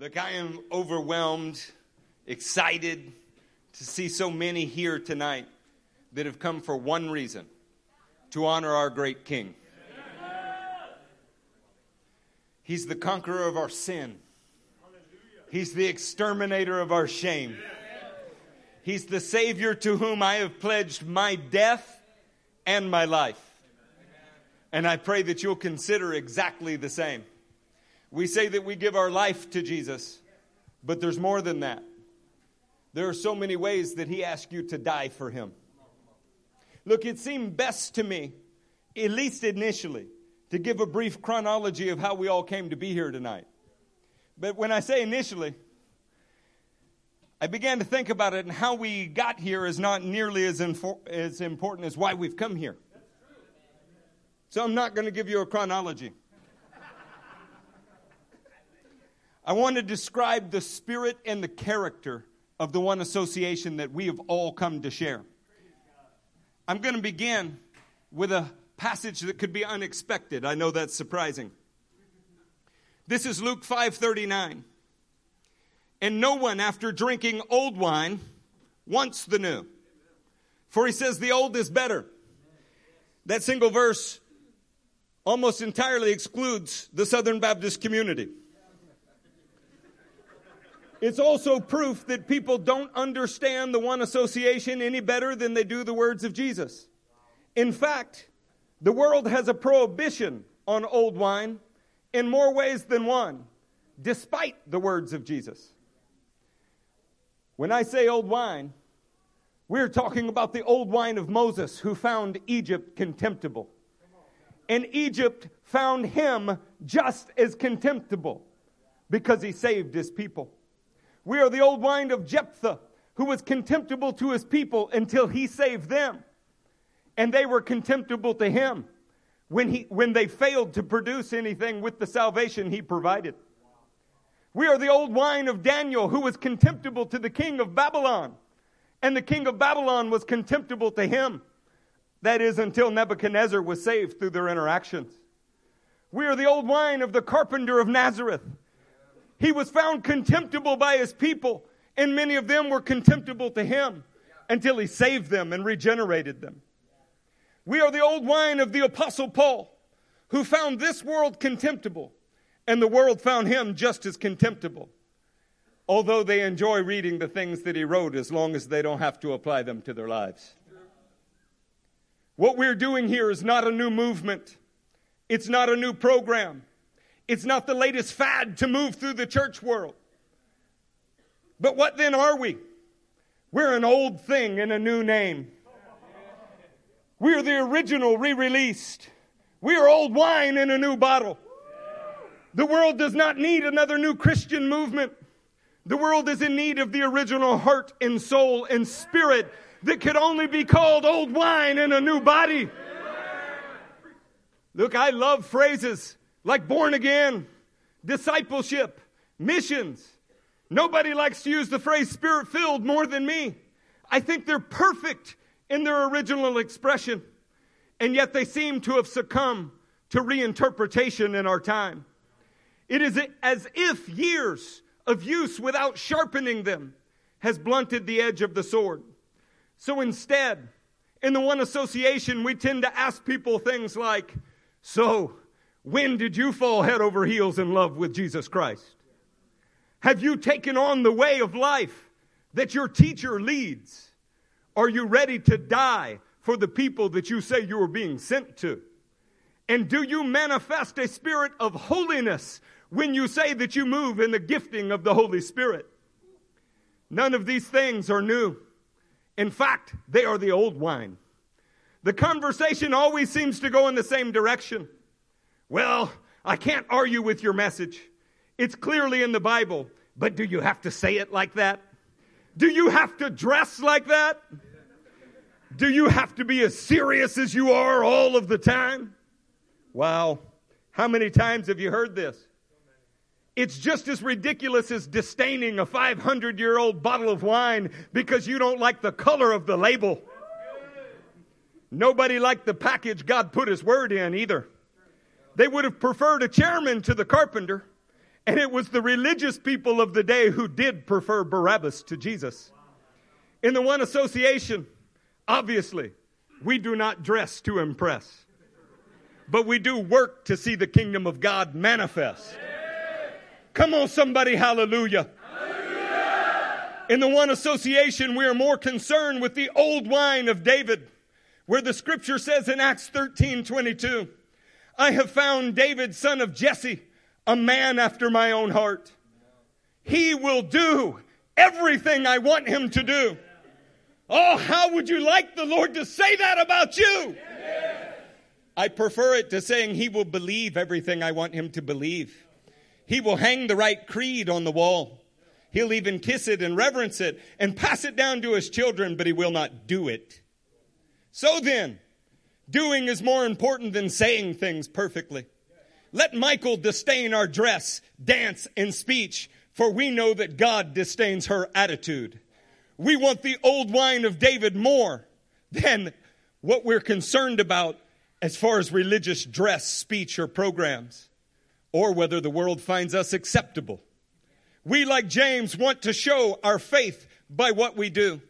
Look, I am overwhelmed, excited to see so many here tonight that have come for one reason to honor our great King. He's the conqueror of our sin, He's the exterminator of our shame. He's the Savior to whom I have pledged my death and my life. And I pray that you'll consider exactly the same. We say that we give our life to Jesus, but there's more than that. There are so many ways that He asks you to die for Him. Look, it seemed best to me, at least initially, to give a brief chronology of how we all came to be here tonight. But when I say initially, I began to think about it, and how we got here is not nearly as, infor- as important as why we've come here. So I'm not going to give you a chronology. I want to describe the spirit and the character of the one association that we have all come to share. I'm going to begin with a passage that could be unexpected. I know that's surprising. This is Luke 5:39. And no one after drinking old wine wants the new. For he says the old is better. That single verse almost entirely excludes the Southern Baptist community. It's also proof that people don't understand the one association any better than they do the words of Jesus. In fact, the world has a prohibition on old wine in more ways than one, despite the words of Jesus. When I say old wine, we're talking about the old wine of Moses who found Egypt contemptible. And Egypt found him just as contemptible because he saved his people. We are the old wine of Jephthah, who was contemptible to his people until he saved them. And they were contemptible to him when, he, when they failed to produce anything with the salvation he provided. We are the old wine of Daniel, who was contemptible to the king of Babylon. And the king of Babylon was contemptible to him. That is, until Nebuchadnezzar was saved through their interactions. We are the old wine of the carpenter of Nazareth, he was found contemptible by his people, and many of them were contemptible to him until he saved them and regenerated them. We are the old wine of the Apostle Paul, who found this world contemptible, and the world found him just as contemptible, although they enjoy reading the things that he wrote as long as they don't have to apply them to their lives. What we're doing here is not a new movement. It's not a new program. It's not the latest fad to move through the church world. But what then are we? We're an old thing in a new name. We're the original re released. We are old wine in a new bottle. The world does not need another new Christian movement. The world is in need of the original heart and soul and spirit that could only be called old wine in a new body. Look, I love phrases like born again, discipleship, missions. Nobody likes to use the phrase spirit filled more than me. I think they're perfect in their original expression, and yet they seem to have succumbed to reinterpretation in our time. It is as if years of use without sharpening them has blunted the edge of the sword. So instead, in the one association, we tend to ask people things like, So, when did you fall head over heels in love with Jesus Christ? Have you taken on the way of life that your teacher leads? Are you ready to die for the people that you say you are being sent to? And do you manifest a spirit of holiness when you say that you move in the gifting of the Holy Spirit? None of these things are new. In fact, they are the old wine. The conversation always seems to go in the same direction. Well, I can't argue with your message. It's clearly in the Bible, but do you have to say it like that? Do you have to dress like that? Do you have to be as serious as you are all of the time? Wow. How many times have you heard this? It's just as ridiculous as disdaining a 500 year old bottle of wine because you don't like the color of the label. Nobody liked the package God put His word in either. They would have preferred a chairman to the carpenter, And it was the religious people of the day who did prefer Barabbas to Jesus. In the one association, obviously, we do not dress to impress, but we do work to see the kingdom of God manifest. Come on, somebody, hallelujah. In the one association, we are more concerned with the old wine of David, where the scripture says in Acts 13 22, I have found David, son of Jesse, a man after my own heart. He will do everything I want him to do. Oh, how would you like the Lord to say that about you? I prefer it to saying he will believe everything I want him to believe. He will hang the right creed on the wall. He'll even kiss it and reverence it and pass it down to his children, but he will not do it. So then, doing is more important than saying things perfectly. Let Michal disdain our dress, dance, and speech, for we know that God disdains her attitude. We want the old wine of David more than what we're concerned about as far as religious dress, speech, or programs, or whether the world finds us acceptable. We, like James, want to show our faith by what we do.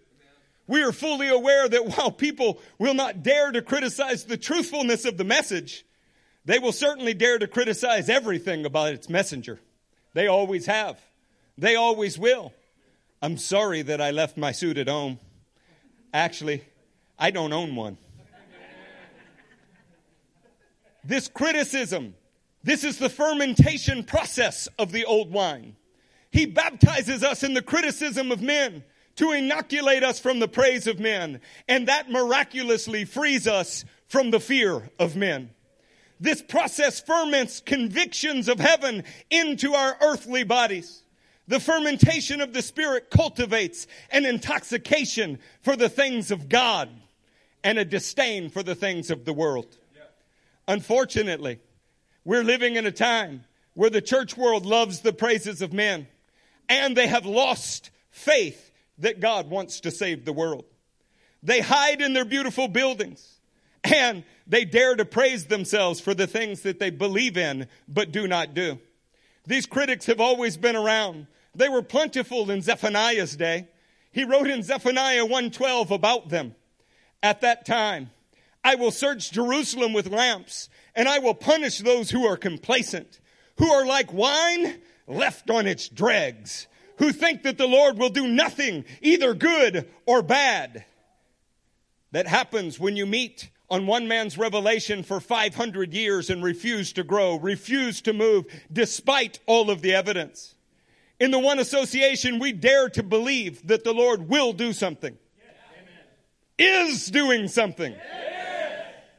We are fully aware that while people will not dare to criticize the truthfulness of the message, they will certainly dare to criticize everything about its messenger. They always have. They always will. I'm sorry that I left my suit at home. Actually, I don't own one. This criticism, this is the fermentation process of the old wine. He baptizes us in the criticism of men to inoculate us from the praise of men, and that miraculously frees us from the fear of men. This process ferments convictions of heaven into our earthly bodies. The fermentation of the Spirit cultivates an intoxication for the things of God and a disdain for the things of the world. Unfortunately, we're living in a time where the church world loves the praises of men and they have lost faith that God wants to save the world. They hide in their beautiful buildings and they dare to praise themselves for the things that they believe in but do not do. These critics have always been around. They were plentiful in Zephaniah's day. He wrote in Zephaniah 1:12 about them. At that time, I will search Jerusalem with lamps, and I will punish those who are complacent, who are like wine left on its dregs, who think that the Lord will do nothing, either good or bad. That happens when you meet on one man's revelation for 500 years and refuse to grow, refuse to move despite all of the evidence. In the one association, we dare to believe that the Lord will do something, is doing something,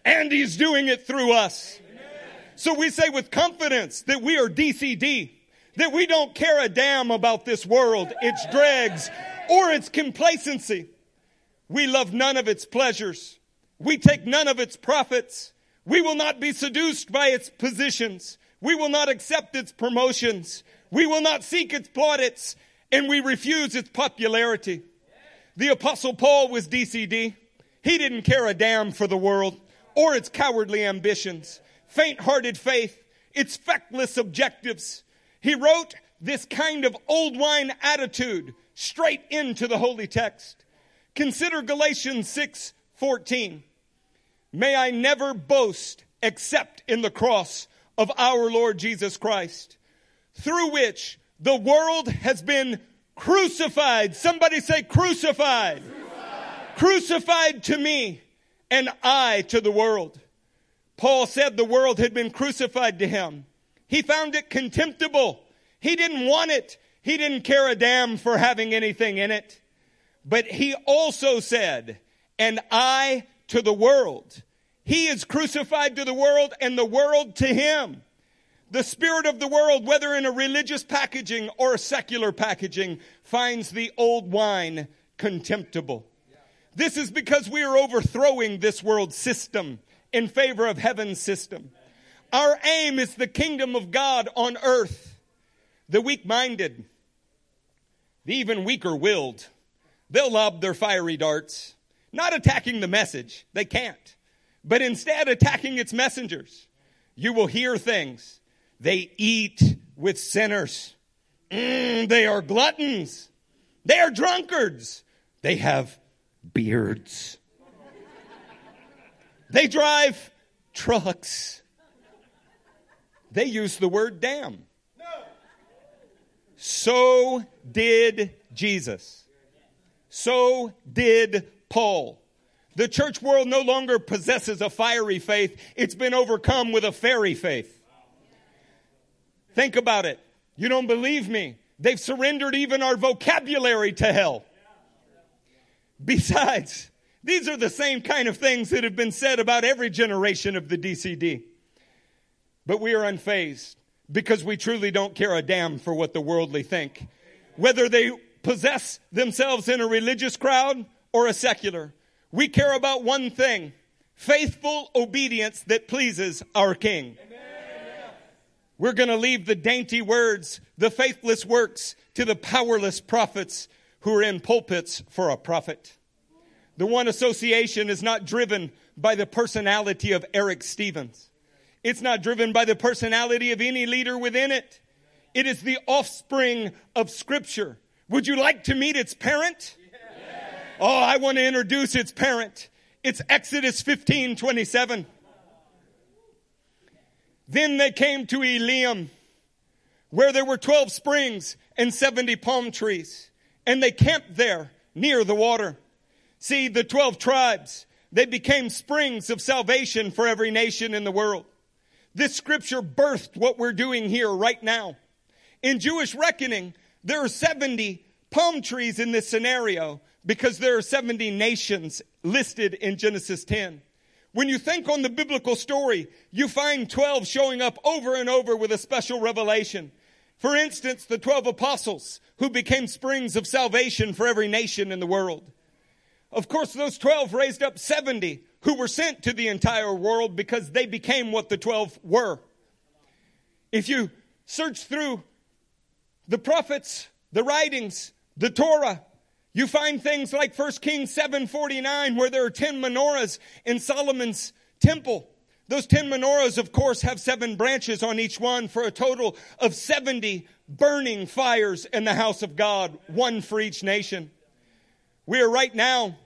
and He's doing it through us. So we say with confidence that we are DCD that we don't care a damn about this world, its dregs, or its complacency. We love none of its pleasures. We take none of its profits. We will not be seduced by its positions. We will not accept its promotions. We will not seek its plaudits, and we refuse its popularity. The apostle Paul was DCD. He didn't care a damn for the world or its cowardly ambitions, faint-hearted faith, its feckless objectives, he wrote this kind of old wine attitude straight into the holy text. Consider Galatians 6 14. May I never boast except in the cross of our Lord Jesus Christ, through which the world has been crucified. Somebody say crucified. Crucified, crucified to me and I to the world. Paul said the world had been crucified to him. He found it contemptible. He didn't want it. He didn't care a damn for having anything in it. But he also said, and I to the world. He is crucified to the world and the world to him. The spirit of the world, whether in a religious packaging or a secular packaging, finds the old wine contemptible. This is because we are overthrowing this world system in favor of heaven's system. Our aim is the kingdom of God on earth. The weak minded, the even weaker willed, they'll lob their fiery darts, not attacking the message. They can't. But instead attacking its messengers. You will hear things. They eat with sinners. Mm, they are gluttons. They are drunkards. They have beards. They drive trucks. They use the word damn. No. So did Jesus. So did Paul. The church world no longer possesses a fiery faith. It's been overcome with a fairy faith. Think about it. You don't believe me. They've surrendered even our vocabulary to hell. Besides, these are the same kind of things that have been said about every generation of the DCD. But we are unfazed because we truly don't care a damn for what the worldly think. Whether they possess themselves in a religious crowd or a secular, we care about one thing faithful obedience that pleases our King. We're going to leave the dainty words, the faithless works to the powerless prophets who are in pulpits for a profit. The one association is not driven by the personality of Eric Stevens. It's not driven by the personality of any leader within it. It is the offspring of scripture. Would you like to meet its parent? Oh, I want to introduce its parent. It's Exodus 15, 27. Then they came to Elim, where there were 12 springs and 70 palm trees, and they camped there near the water. See, the 12 tribes, they became springs of salvation for every nation in the world. This scripture birthed what we're doing here right now. In Jewish reckoning, there are 70 palm trees in this scenario because there are 70 nations listed in Genesis 10. When you think on the biblical story, you find 12 showing up over and over with a special revelation. For instance, the 12 apostles who became springs of salvation for every nation in the world. Of course, those 12 raised up 70 who were sent to the entire world because they became what the 12 were. If you search through the prophets, the writings, the Torah, you find things like 1 Kings 7:49 where there are 10 menorahs in Solomon's temple. Those 10 menorahs of course have 7 branches on each one for a total of 70 burning fires in the house of God, one for each nation. We are right now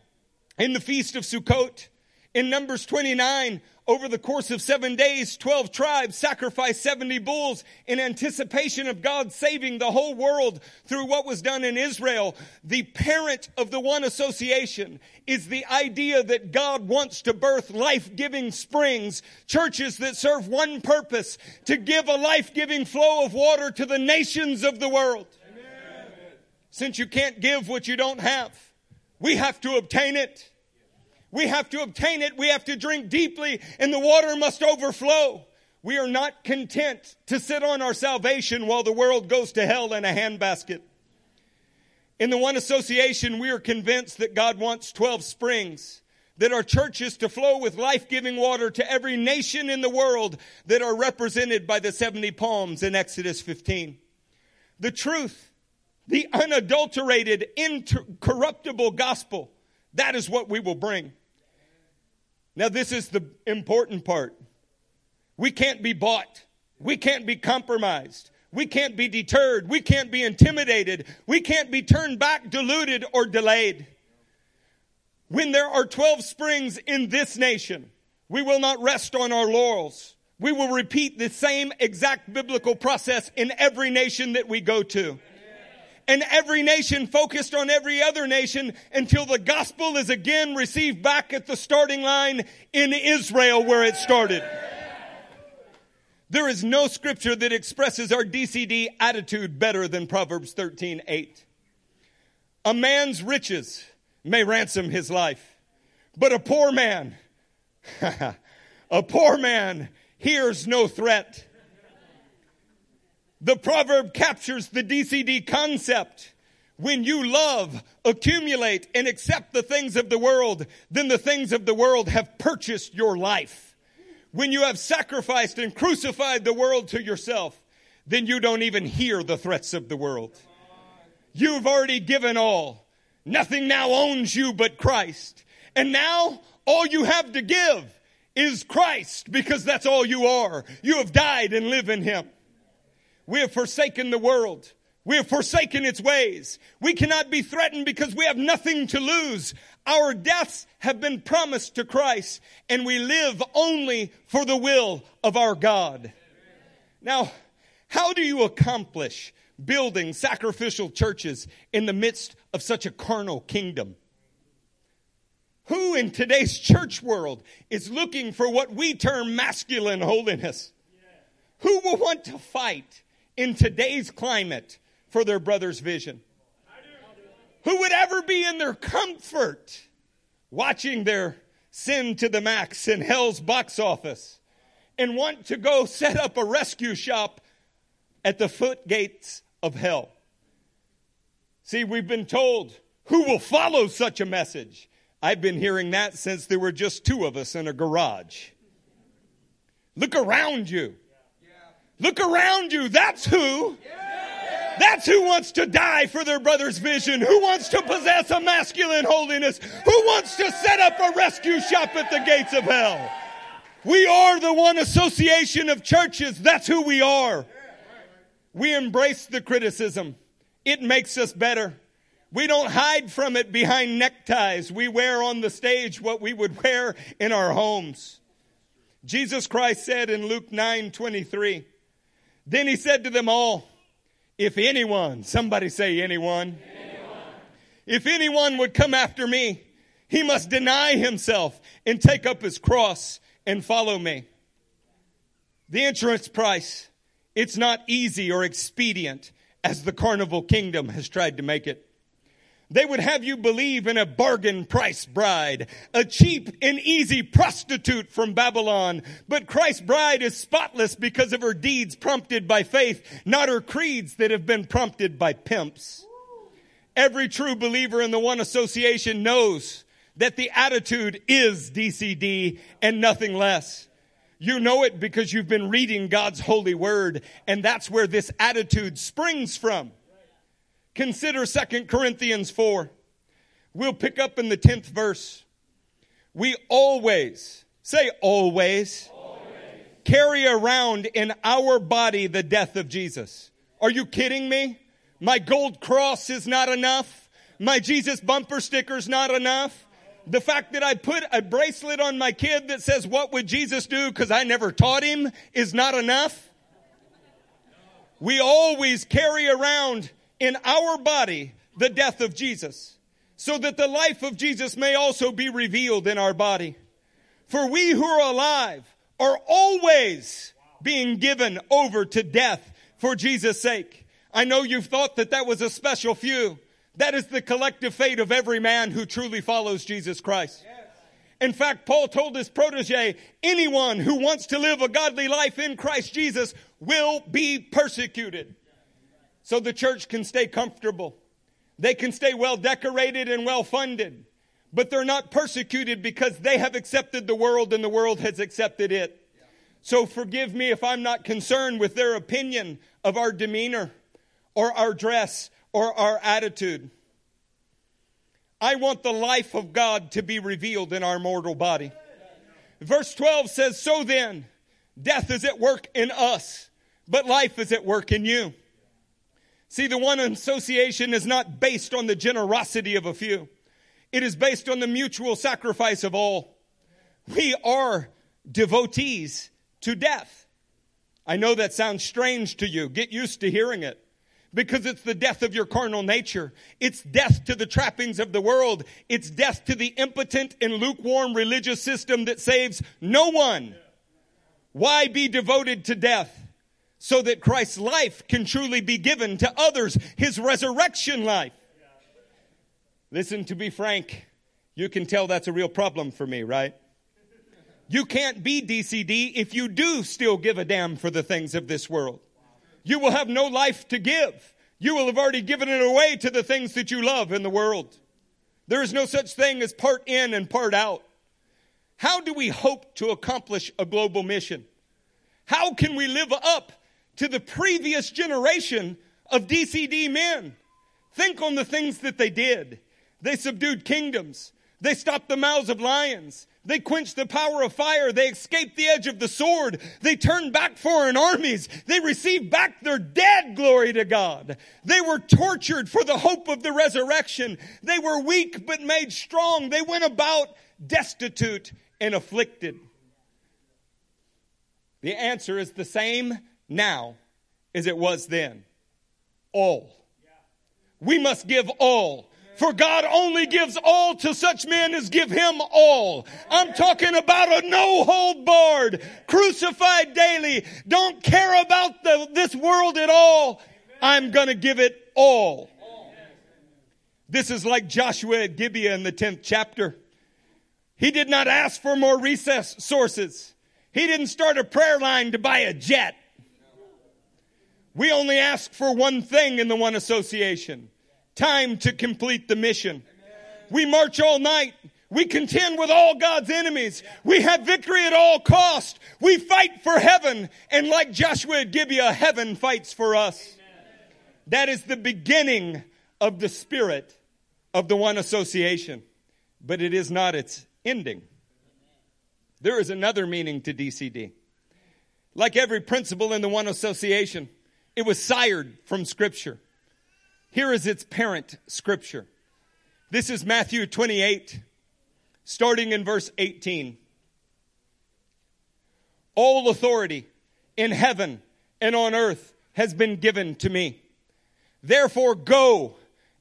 in the feast of Sukkot. In Numbers 29, over the course of seven days, 12 tribes sacrificed 70 bulls in anticipation of God saving the whole world through what was done in Israel. The parent of the one association is the idea that God wants to birth life-giving springs, churches that serve one purpose, to give a life-giving flow of water to the nations of the world. Amen. Since you can't give what you don't have, we have to obtain it. We have to obtain it. We have to drink deeply and the water must overflow. We are not content to sit on our salvation while the world goes to hell in a handbasket. In the one association, we are convinced that God wants 12 springs, that our churches to flow with life-giving water to every nation in the world that are represented by the 70 palms in Exodus 15. The truth, the unadulterated, incorruptible gospel, that is what we will bring. Now, this is the important part. We can't be bought. We can't be compromised. We can't be deterred. We can't be intimidated. We can't be turned back, diluted, or delayed. When there are 12 springs in this nation, we will not rest on our laurels. We will repeat the same exact biblical process in every nation that we go to and every nation focused on every other nation until the gospel is again received back at the starting line in Israel where it started. There is no scripture that expresses our DCD attitude better than Proverbs 13, 8. A man's riches may ransom his life, but a poor man, a poor man hears no threat. The proverb captures the DCD concept. When you love, accumulate, and accept the things of the world, then the things of the world have purchased your life. When you have sacrificed and crucified the world to yourself, then you don't even hear the threats of the world. You've already given all. Nothing now owns you but Christ. And now all you have to give is Christ because that's all you are. You have died and live in Him. We have forsaken the world. We have forsaken its ways. We cannot be threatened because we have nothing to lose. Our deaths have been promised to Christ and we live only for the will of our God. Now, how do you accomplish building sacrificial churches in the midst of such a carnal kingdom? Who in today's church world is looking for what we term masculine holiness? Who will want to fight in today's climate for their brother's vision? Who would ever be in their comfort watching their sin to the max in hell's box office and want to go set up a rescue shop at the foot gates of hell? See, we've been told who will follow such a message. I've been hearing that since there were just two of us in a garage. Look around you. Look around you. That's who. That's who wants to die for their brother's vision. Who wants to possess a masculine holiness? Who wants to set up a rescue shop at the gates of hell? We are the one association of churches. That's who we are. We embrace the criticism. It makes us better. We don't hide from it behind neckties. We wear on the stage what we would wear in our homes. Jesus Christ said in Luke 9 23, Then he said to them all, if anyone, somebody say anyone. anyone. If anyone would come after me, he must deny himself and take up his cross and follow me. The insurance price, it's not easy or expedient as the carnival kingdom has tried to make it. They would have you believe in a bargain price bride, a cheap and easy prostitute from Babylon. But Christ's bride is spotless because of her deeds prompted by faith, not her creeds that have been prompted by pimps. Every true believer in the one association knows that the attitude is DCD and nothing less. You know it because you've been reading God's holy word, and that's where this attitude springs from. Consider 2 Corinthians 4. We'll pick up in the 10th verse. We always, say always, always, carry around in our body the death of Jesus. Are you kidding me? My gold cross is not enough. My Jesus bumper sticker is not enough. The fact that I put a bracelet on my kid that says, what would Jesus do? Cause I never taught him is not enough. We always carry around in our body the death of Jesus, so that the life of Jesus may also be revealed in our body. For we who are alive are always being given over to death for Jesus' sake. I know you've thought that that was a special few. That is the collective fate of every man who truly follows Jesus Christ. In fact, Paul told his protege, anyone who wants to live a godly life in Christ Jesus will be persecuted so the church can stay comfortable. They can stay well decorated and well funded, but they're not persecuted because they have accepted the world and the world has accepted it. So forgive me if I'm not concerned with their opinion of our demeanor or our dress or our attitude. I want the life of God to be revealed in our mortal body. Verse 12 says, So then, death is at work in us, but life is at work in you. See, the one association is not based on the generosity of a few. It is based on the mutual sacrifice of all. We are devotees to death. I know that sounds strange to you. Get used to hearing it. Because it's the death of your carnal nature. It's death to the trappings of the world. It's death to the impotent and lukewarm religious system that saves no one. Why be devoted to death? So that Christ's life can truly be given to others, his resurrection life. Listen, to be frank, you can tell that's a real problem for me, right? You can't be DCD if you do still give a damn for the things of this world. You will have no life to give. You will have already given it away to the things that you love in the world. There is no such thing as part in and part out. How do we hope to accomplish a global mission? How can we live up to the previous generation of DCD men. Think on the things that they did. They subdued kingdoms. They stopped the mouths of lions. They quenched the power of fire. They escaped the edge of the sword. They turned back foreign armies. They received back their dead, glory to God. They were tortured for the hope of the resurrection. They were weak but made strong. They went about destitute and afflicted. The answer is the same now as it was then. All. We must give all. For God only gives all to such men as give him all. I'm talking about a no hold barred, crucified daily, don't care about the, this world at all. I'm gonna give it all. This is like Joshua at Gibeah in the 10th chapter. He did not ask for more recess sources. He didn't start a prayer line to buy a jet. We only ask for one thing in the one association time to complete the mission. We march all night. We contend with all God's enemies. We have victory at all cost. We fight for heaven. And like Joshua at Gibeah, heaven fights for us. That is the beginning of the spirit of the one association. But it is not its ending. There is another meaning to DCD. Like every principle in the one association, it was sired from scripture. Here is its parent scripture. This is Matthew 28, starting in verse 18. All authority in heaven and on earth has been given to me. Therefore go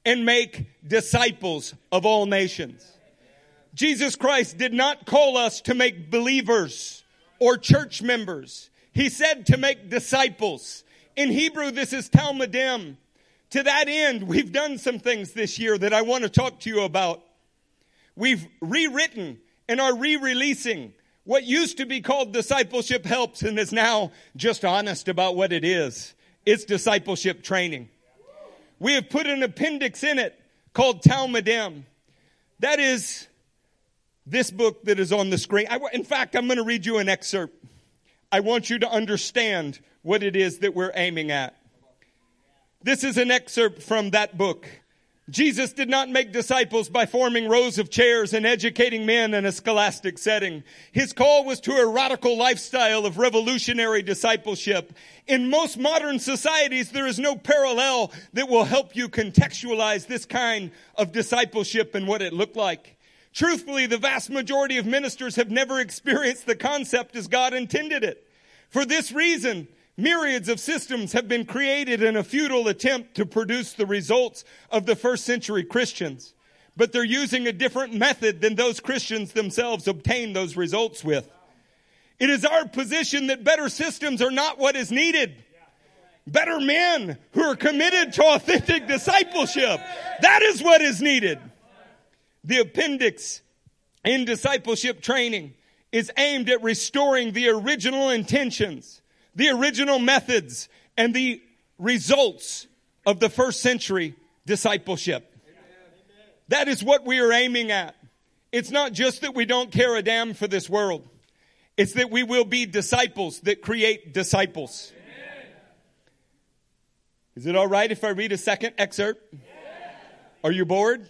and make disciples of all nations. Jesus Christ did not call us to make believers or church members. He said to make disciples. In Hebrew, this is Talmidim. To that end, we've done some things this year that I want to talk to you about. We've rewritten and are re-releasing what used to be called discipleship helps and is now just honest about what it is. It's discipleship training. We have put an appendix in it called Talmidim. That is this book that is on the screen. I, in fact, I'm going to read you an excerpt. I want you to understand what it is that we're aiming at. This is an excerpt from that book. Jesus did not make disciples by forming rows of chairs and educating men in a scholastic setting. His call was to a radical lifestyle of revolutionary discipleship. In most modern societies, there is no parallel that will help you contextualize this kind of discipleship and what it looked like. Truthfully, the vast majority of ministers have never experienced the concept as God intended it. For this reason, Myriads of systems have been created in a futile attempt to produce the results of the first century Christians. But they're using a different method than those Christians themselves obtained those results with. It is our position that better systems are not what is needed. Better men who are committed to authentic discipleship. That is what is needed. The appendix in discipleship training is aimed at restoring the original intentions the original methods and the results of the first century discipleship. That is what we are aiming at. It's not just that we don't care a damn for this world. It's that we will be disciples that create disciples. Is it all right if I read a second excerpt? Are you bored?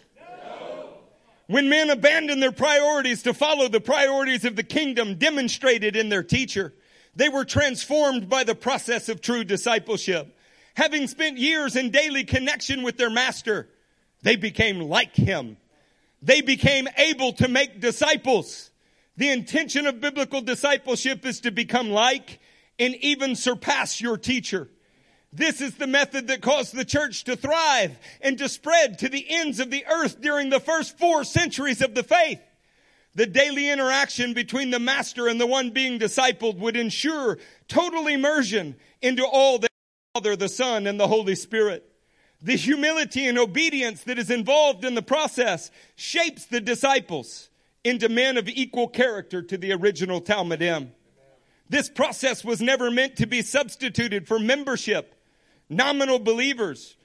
When men abandon their priorities to follow the priorities of the kingdom demonstrated in their teacher, they were transformed by the process of true discipleship. Having spent years in daily connection with their master, they became like him. They became able to make disciples. The intention of biblical discipleship is to become like and even surpass your teacher. This is the method that caused the church to thrive and to spread to the ends of the earth during the first four centuries of the faith. The daily interaction between the master and the one being discipled would ensure total immersion into all the Father, the Son, and the Holy Spirit. The humility and obedience that is involved in the process shapes the disciples into men of equal character to the original Talmidim. This process was never meant to be substituted for membership, nominal believers,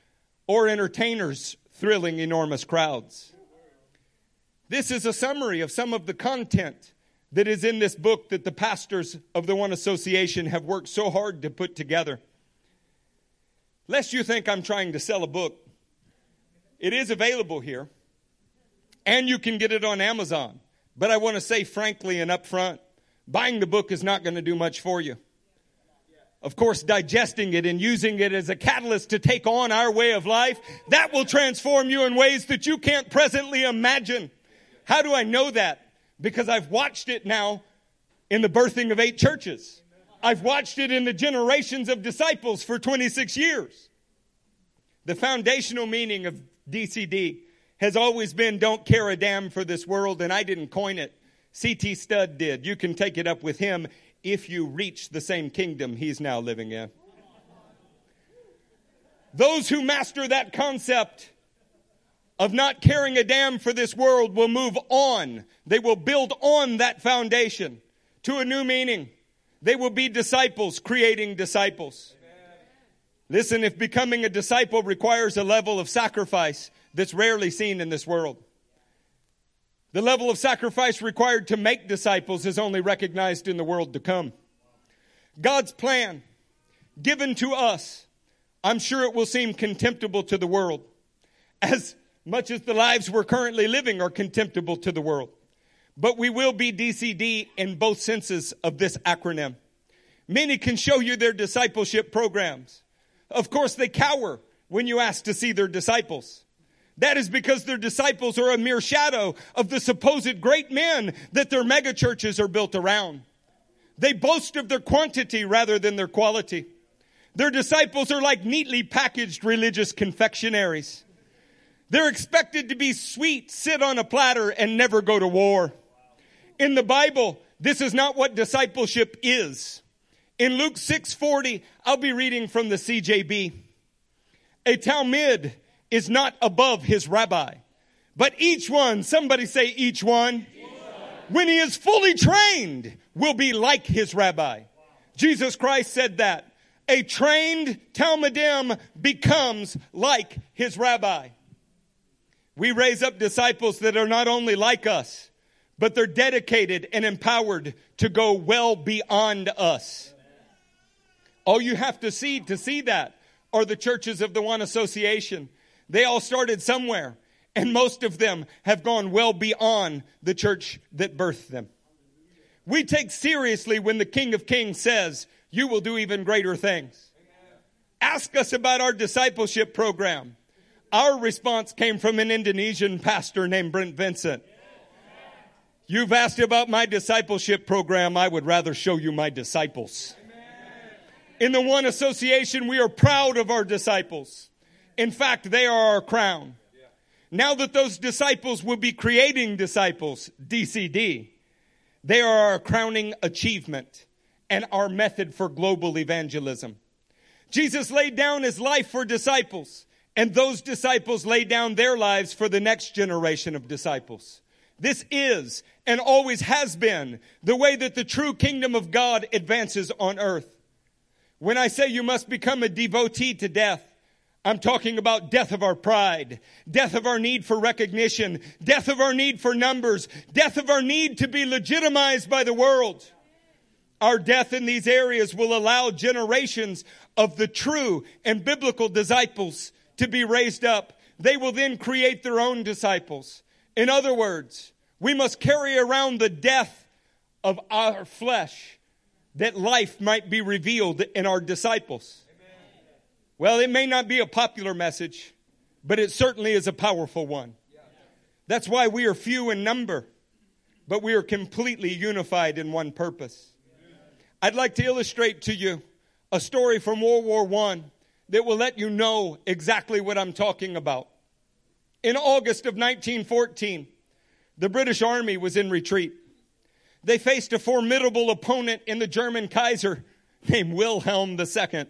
or entertainers thrilling enormous crowds. This is a summary of some of the content that is in this book that the pastors of the One Association have worked so hard to put together. Lest you think I'm trying to sell a book, it is available here, and you can get it on Amazon. But I want to say frankly and up front buying the book is not going to do much for you. Of course, digesting it and using it as a catalyst to take on our way of life, that will transform you in ways that you can't presently imagine. How do I know that? Because I've watched it now in the birthing of eight churches. I've watched it in the generations of disciples for 26 years. The foundational meaning of DCD has always been don't care a damn for this world, and I didn't coin it. C.T. Studd did. You can take it up with him if you reach the same kingdom he's now living in. Those who master that concept of not caring a damn for this world will move on. They will build on that foundation to a new meaning. They will be disciples, creating disciples. Listen, if becoming a disciple requires a level of sacrifice that's rarely seen in this world, the level of sacrifice required to make disciples is only recognized in the world to come. God's plan given to us, I'm sure it will seem contemptible to the world, as much as the lives we're currently living are contemptible to the world. But we will be DCD in both senses of this acronym. Many can show you their discipleship programs. Of course, they cower when you ask to see their disciples. That is because their disciples are a mere shadow of the supposed great men that their megachurches are built around. They boast of their quantity rather than their quality. Their disciples are like neatly packaged religious confectionaries. They're expected to be sweet, sit on a platter, and never go to war. In the Bible, this is not what discipleship is. In Luke 6:40, I'll be reading from the CJB. A Talmid is not above his rabbi, but each one, somebody say each one, each one. when he is fully trained, will be like his rabbi. Jesus Christ said that. A trained Talmidim becomes like his rabbi. We raise up disciples that are not only like us, but they're dedicated and empowered to go well beyond us. All you have to see to see that are the churches of the One Association. They all started somewhere, and most of them have gone well beyond the church that birthed them. We take seriously when the King of Kings says, You will do even greater things. Ask us about our discipleship program. Our response came from an Indonesian pastor named Brent Vincent. You've asked about my discipleship program. I would rather show you my disciples. In the One Association, we are proud of our disciples. In fact, they are our crown. Now that those disciples will be creating disciples, DCD, they are our crowning achievement and our method for global evangelism. Jesus laid down his life for disciples, and those disciples lay down their lives for the next generation of disciples. This is and always has been the way that the true kingdom of God advances on earth. When I say you must become a devotee to death, I'm talking about death of our pride, death of our need for recognition, death of our need for numbers, death of our need to be legitimized by the world. Our death in these areas will allow generations of the true and biblical disciples to be raised up. They will then create their own disciples. In other words, we must carry around the death of our flesh that life might be revealed in our disciples. Well, it may not be a popular message, but it certainly is a powerful one. That's why we are few in number, but we are completely unified in one purpose. I'd like to illustrate to you a story from World War I that will let you know exactly what I'm talking about. In August of 1914, the British Army was in retreat. They faced a formidable opponent in the German Kaiser named Wilhelm II.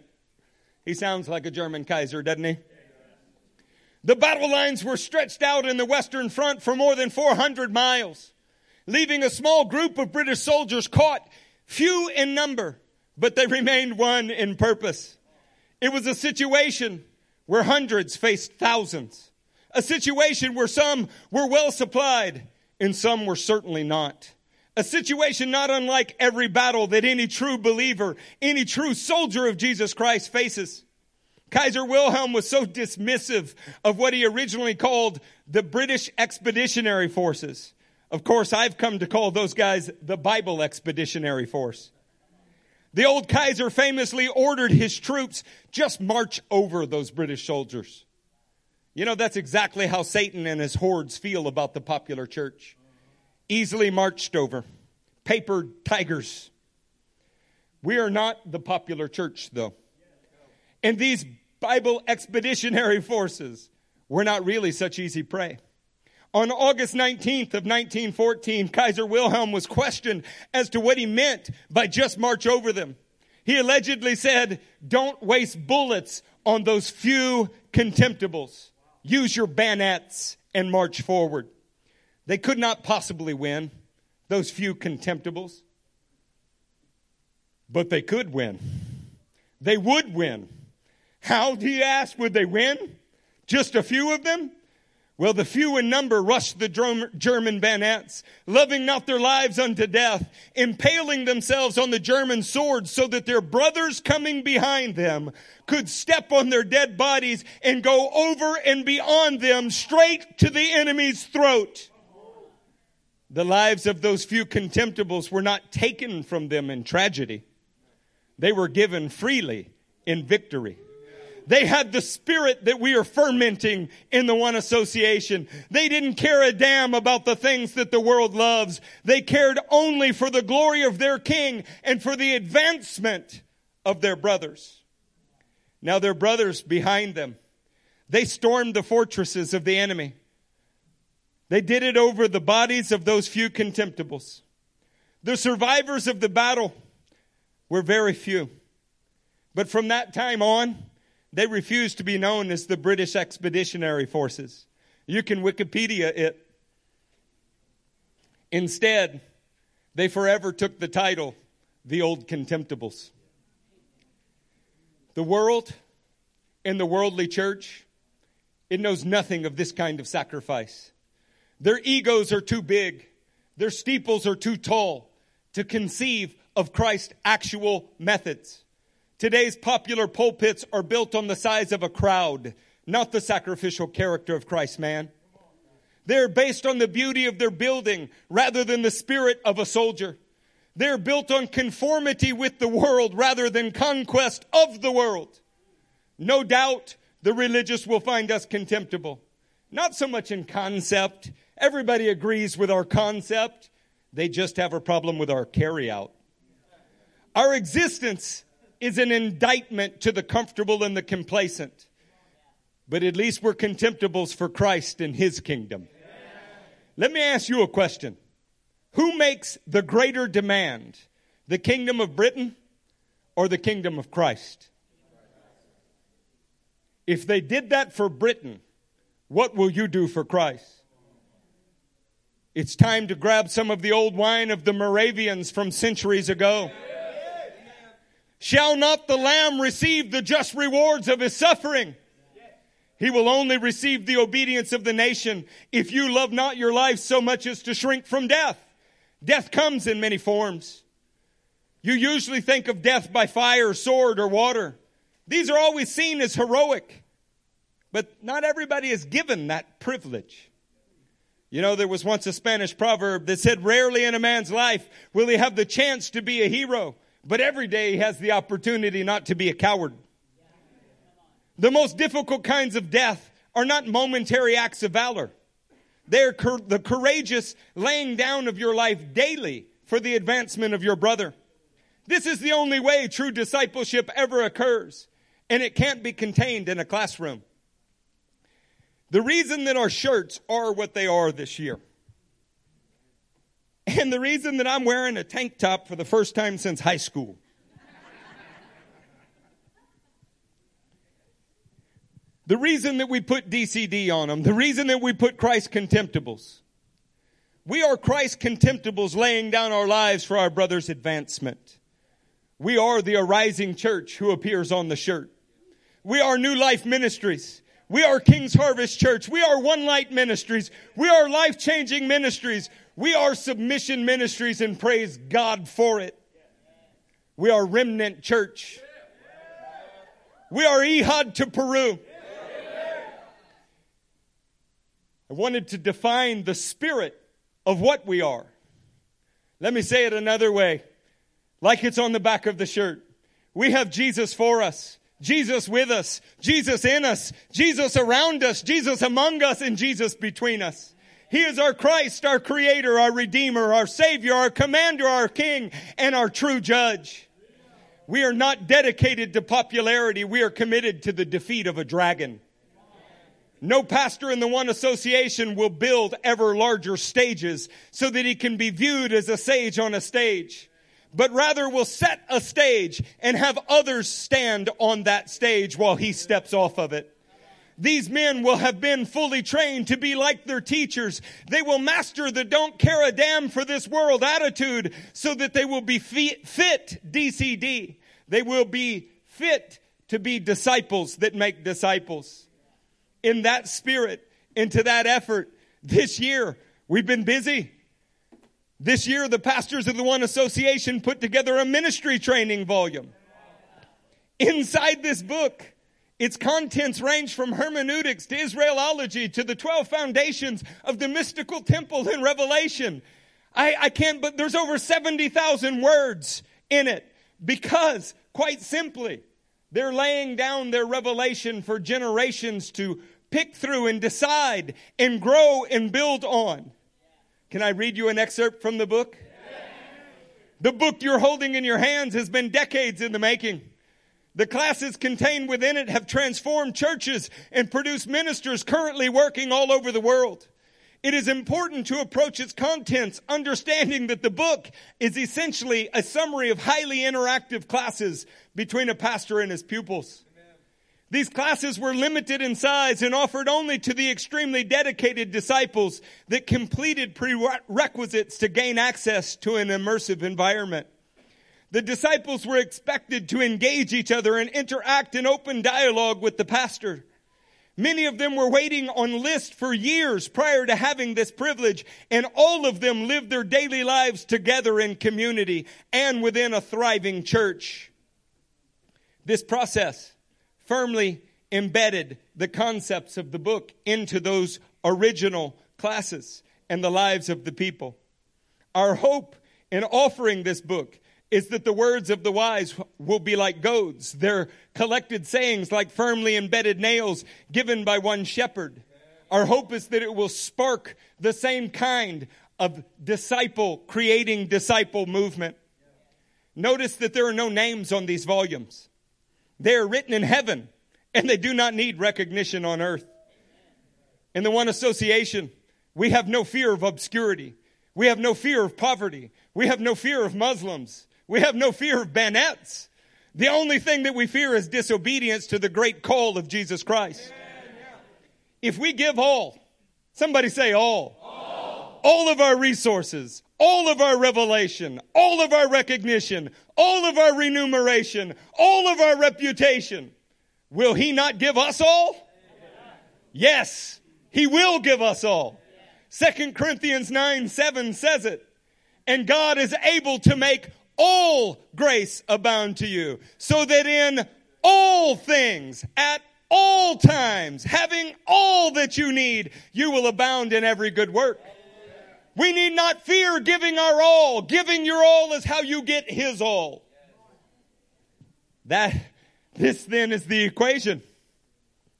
He sounds like a German Kaiser, doesn't he? The battle lines were stretched out in the Western Front for more than 400 miles, leaving a small group of British soldiers caught, few in number, but they remained one in purpose. It was a situation where hundreds faced thousands, a situation where some were well supplied and some were certainly not. A situation not unlike every battle that any true believer, any true soldier of Jesus Christ faces. Kaiser Wilhelm was so dismissive of what he originally called the British Expeditionary Forces, Of course, I've come to call those guys the Bible Expeditionary Force. The old Kaiser famously ordered his troops just march over those British soldiers. You know, that's exactly how Satan and his hordes feel about the popular church. Easily marched over. Paper tigers. We are not the popular church, though. And these Bible expeditionary forces were not really such easy prey. On August 19th of 1914, Kaiser Wilhelm was questioned as to what he meant by just march over them. He allegedly said, don't waste bullets on those few contemptibles. Use your bayonets and march forward. They could not possibly win, those few contemptibles. But they could win. They would win. How, do you ask, would they win? Just a few of them? Well, the few in number rushed the German bayonets, loving not their lives unto death, impaling themselves on the German swords so that their brothers coming behind them could step on their dead bodies and go over and beyond them straight to the enemy's throat. The lives of those few contemptibles were not taken from them in tragedy. They were given freely in victory. They had the spirit that we are fermenting in the one association. They didn't care a damn about the things that the world loves. They cared only for the glory of their king and for the advancement of their brothers. Now their brothers behind them, they stormed the fortresses of the enemy. They did it over the bodies of those few contemptibles. The survivors of the battle were very few. But from that time on, they refused to be known as the British Expeditionary Forces. You can Wikipedia it. Instead, they forever took the title, the Old Contemptibles. The world and the worldly church, it knows nothing of this kind of sacrifice. Their egos are too big. Their steeples are too tall to conceive of Christ's actual methods. Today's popular pulpits are built on the size of a crowd, not the sacrificial character of Christ, man. They're based on the beauty of their building rather than the spirit of a soldier. They're built on conformity with the world rather than conquest of the world. No doubt the religious will find us contemptible. Not so much in concept. Everybody agrees with our concept. They just have a problem with our carry out. Our existence is an indictment to the comfortable and the complacent. But at least we're contemptibles for Christ and His kingdom. Let me ask you a question. Who makes the greater demand? The kingdom of Britain or the kingdom of Christ? If they did that for Britain, what will you do for Christ? It's time to grab some of the old wine of the Moravians from centuries ago. Shall not the Lamb receive the just rewards of his suffering? He will only receive the obedience of the nation if you love not your life so much as to shrink from death. Death comes in many forms. You usually think of death by fire, sword, or water. These are always seen as heroic. But not everybody is given that privilege. You know, there was once a Spanish proverb that said, rarely in a man's life will he have the chance to be a hero. But every day he has the opportunity not to be a coward. The most difficult kinds of death are not momentary acts of valor. They're the courageous laying down of your life daily for the advancement of your brother. This is the only way true discipleship ever occurs, and it can't be contained in a classroom. The reason that our shirts are what they are this year and the reason that I'm wearing a tank top for the first time since high school. the reason that we put DCD on them, the reason that we put Christ contemptibles. We are Christ contemptibles laying down our lives for our brother's advancement. We are the arising church who appears on the shirt. We are New Life Ministries. We are King's Harvest Church. We are One Light Ministries. We are life changing ministries. We are submission ministries and praise God for it. We are remnant church. We are Ehud to Peru. I wanted to define the spirit of what we are. Let me say it another way, like it's on the back of the shirt. We have Jesus for us, Jesus with us, Jesus in us, Jesus around us, Jesus among us, and Jesus between us. He is our Christ, our creator, our redeemer, our savior, our commander, our king, and our true judge. We are not dedicated to popularity. We are committed to the defeat of a dragon. No pastor in the one association will build ever larger stages so that he can be viewed as a sage on a stage, but rather will set a stage and have others stand on that stage while he steps off of it. These men will have been fully trained to be like their teachers. They will master the don't care a damn for this world attitude so that they will be fit, DCD. They will be fit to be disciples that make disciples. In that spirit, into that effort, this year, we've been busy. This year, the pastors of the One Association put together a ministry training volume. Inside this book, its contents range from hermeneutics to Israelology to the 12 foundations of the mystical temple in Revelation. I, I can't, but there's over 70,000 words in it because, quite simply, they're laying down their revelation for generations to pick through and decide and grow and build on. Can I read you an excerpt from the book? The book you're holding in your hands has been decades in the making. The classes contained within it have transformed churches and produced ministers currently working all over the world. It is important to approach its contents understanding that the book is essentially a summary of highly interactive classes between a pastor and his pupils. These classes were limited in size and offered only to the extremely dedicated disciples that completed prerequisites to gain access to an immersive environment. The disciples were expected to engage each other and interact in open dialogue with the pastor. Many of them were waiting on list for years prior to having this privilege, and all of them lived their daily lives together in community and within a thriving church. This process firmly embedded the concepts of the book into those original classes and the lives of the people. Our hope in offering this book is that the words of the wise will be like goads, their collected sayings like firmly embedded nails given by one shepherd. Our hope is that it will spark the same kind of disciple creating disciple movement. Notice that there are no names on these volumes. They are written in heaven and they do not need recognition on earth. In the one association, we have no fear of obscurity. We have no fear of poverty. We have no fear of Muslims. We have no fear of bayonets. The only thing that we fear is disobedience to the great call of Jesus Christ. If we give all, somebody say all, all, all of our resources, all of our revelation, all of our recognition, all of our remuneration, all of our reputation, will he not give us all? Yes, he will give us all. Second Corinthians 9, 7 says it. And God is able to make all grace abound to you, so that in all things, at all times, having all that you need, you will abound in every good work. We need not fear giving our all. Giving your all is how you get his all. That, this then is the equation.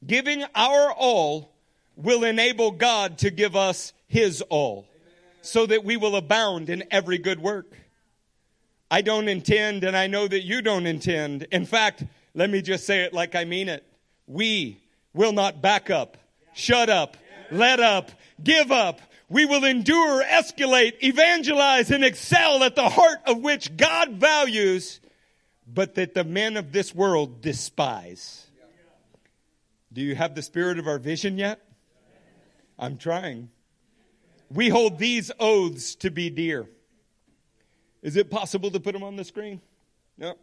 Giving our all will enable God to give us his all so that we will abound in every good work. I don't intend, and I know that you don't intend. In fact, let me just say it like I mean it. We will not back up, shut up, let up, give up. We will endure, escalate, evangelize, and excel at the heart of which God values, but that the men of this world despise. Do you have the spirit of our vision yet? I'm trying. We hold these oaths to be dear. Is it possible to put them on the screen? No.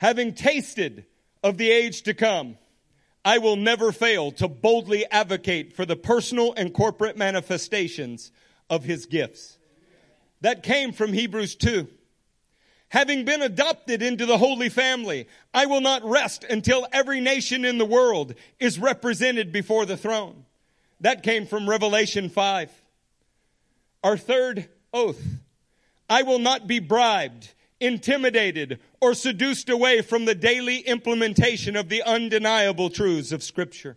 Having tasted of the age to come, I will never fail to boldly advocate for the personal and corporate manifestations of his gifts. That came from Hebrews 2. Having been adopted into the holy family, I will not rest until every nation in the world is represented before the throne. That came from Revelation 5. Our third oath I will not be bribed, intimidated, or seduced away from the daily implementation of the undeniable truths of Scripture.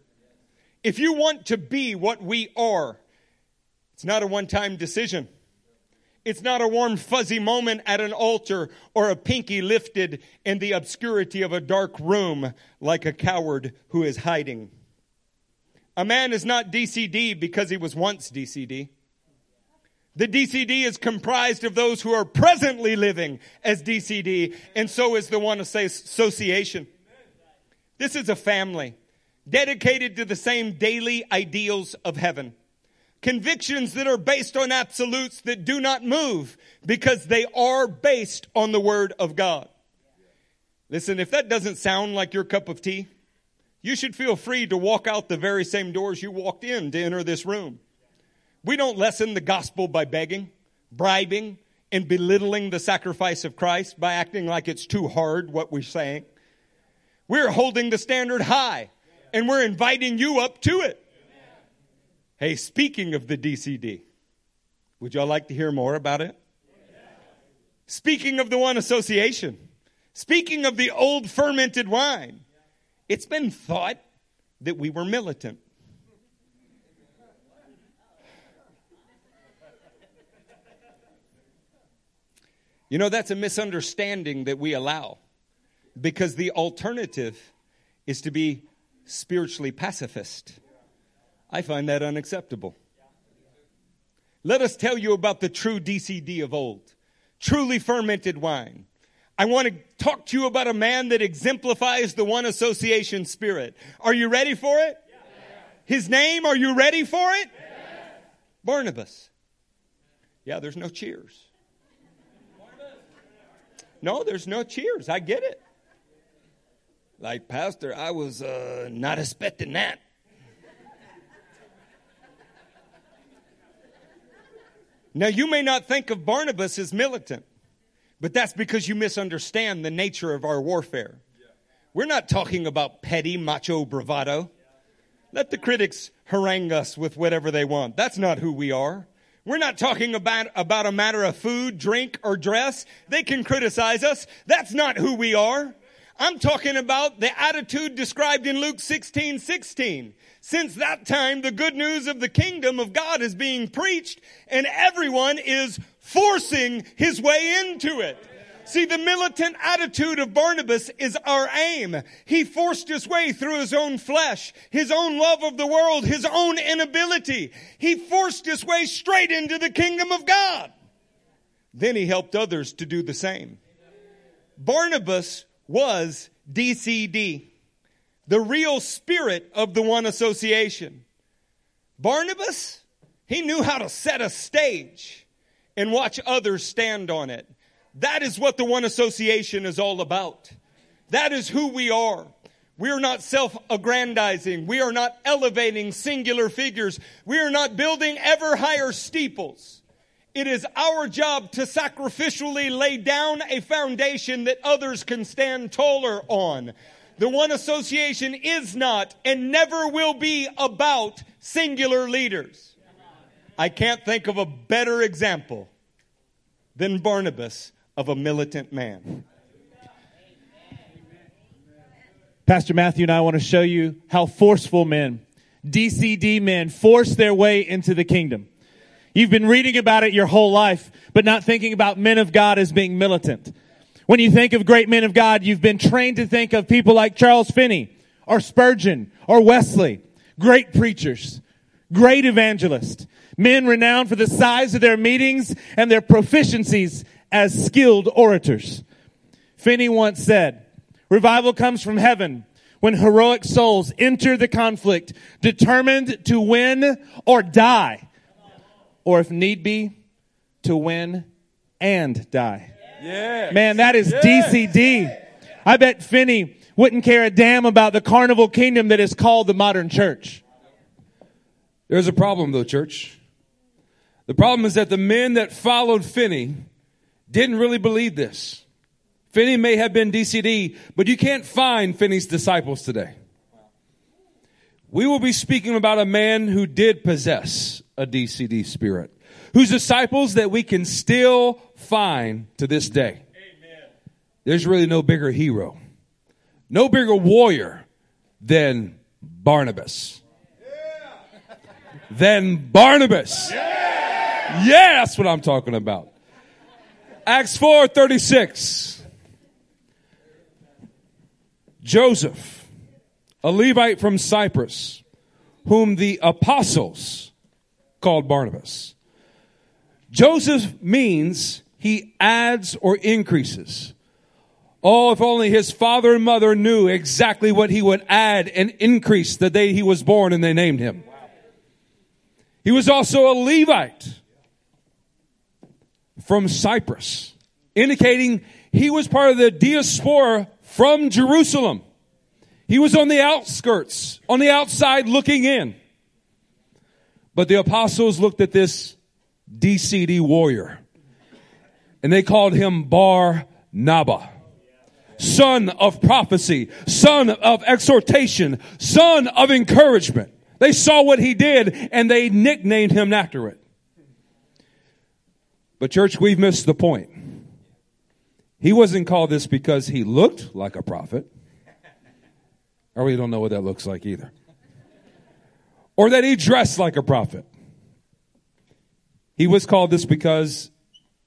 If you want to be what we are, it's not a one time decision. It's not a warm, fuzzy moment at an altar or a pinky lifted in the obscurity of a dark room like a coward who is hiding. A man is not DCD because he was once DCD. The DCD is comprised of those who are presently living as DCD, and so is the one association. This is a family dedicated to the same daily ideals of heaven. Convictions that are based on absolutes that do not move because they are based on the Word of God. Listen, if that doesn't sound like your cup of tea, you should feel free to walk out the very same doors you walked in to enter this room. We don't lessen the gospel by begging, bribing, and belittling the sacrifice of Christ by acting like it's too hard what we're saying. We're holding the standard high and we're inviting you up to it. Hey, speaking of the DCD, would y'all like to hear more about it? Speaking of the one association, speaking of the old fermented wine, it's been thought that we were militant. You know, that's a misunderstanding that we allow because the alternative is to be spiritually pacifist. I find that unacceptable. Let us tell you about the true DCD of old, truly fermented wine. I want to talk to you about a man that exemplifies the one association spirit. Are you ready for it? His name, are you ready for it? Barnabas. Yeah, there's no cheers. No, there's no cheers. I get it. Like, Pastor, I was uh, not expecting that. Now, you may not think of Barnabas as militant, but that's because you misunderstand the nature of our warfare. We're not talking about petty macho bravado. Let the critics harangue us with whatever they want. That's not who we are. We're not talking about, about a matter of food, drink, or dress. They can criticize us. That's not who we are. I'm talking about the attitude described in Luke 16, 16. Since that time, the good news of the kingdom of God is being preached and everyone is forcing his way into it. See, the militant attitude of Barnabas is our aim. He forced his way through his own flesh, his own love of the world, his own inability. He forced his way straight into the kingdom of God. Then he helped others to do the same. Barnabas was DCD, the real spirit of the one association. Barnabas, he knew how to set a stage and watch others stand on it. That is what the one association is all about. That is who we are. We are not self-aggrandizing. We are not elevating singular figures. We are not building ever higher steeples. It is our job to sacrificially lay down a foundation that others can stand taller on. The one association is not and never will be about singular leaders. I can't think of a better example than Barnabas of a militant man. Pastor Matthew and I want to show you how forceful men, DCD men, force their way into the kingdom. You've been reading about it your whole life, but not thinking about men of God as being militant. When you think of great men of God, you've been trained to think of people like Charles Finney or Spurgeon or Wesley, great preachers, great evangelists, men renowned for the size of their meetings and their proficiencies as skilled orators. Finney once said, revival comes from heaven when heroic souls enter the conflict determined to win or die, or if need be, to win and die. Yeah. Man, that is DCD. I bet Finney wouldn't care a damn about the carnival kingdom that is called the modern church. There's a problem though, church. The problem is that the men that followed Finney didn't really believe this. Finney may have been DCD, but you can't find Finney's disciples today. We will be speaking about a man who did possess a DCD spirit, whose disciples that we can still find to this day. There's really no bigger hero, no bigger warrior than Barnabas. Than Barnabas. Yeah, that's what I'm talking about. Acts 4 36. Joseph, a Levite from Cyprus, whom the apostles called Barnabas. Joseph means he adds or increases. Oh, if only his father and mother knew exactly what he would add and increase the day he was born and they named him. He was also a Levite from Cyprus, indicating he was part of the diaspora from Jerusalem. He was on the outskirts, on the outside looking in. But the apostles looked at this DCD warrior and they called him Bar Naba. Son of prophecy, son of exhortation, son of encouragement. They saw what he did and they nicknamed him after it. But church, we've missed the point. He wasn't called this because he looked like a prophet. Or we don't know what that looks like either. Or that he dressed like a prophet. He was called this because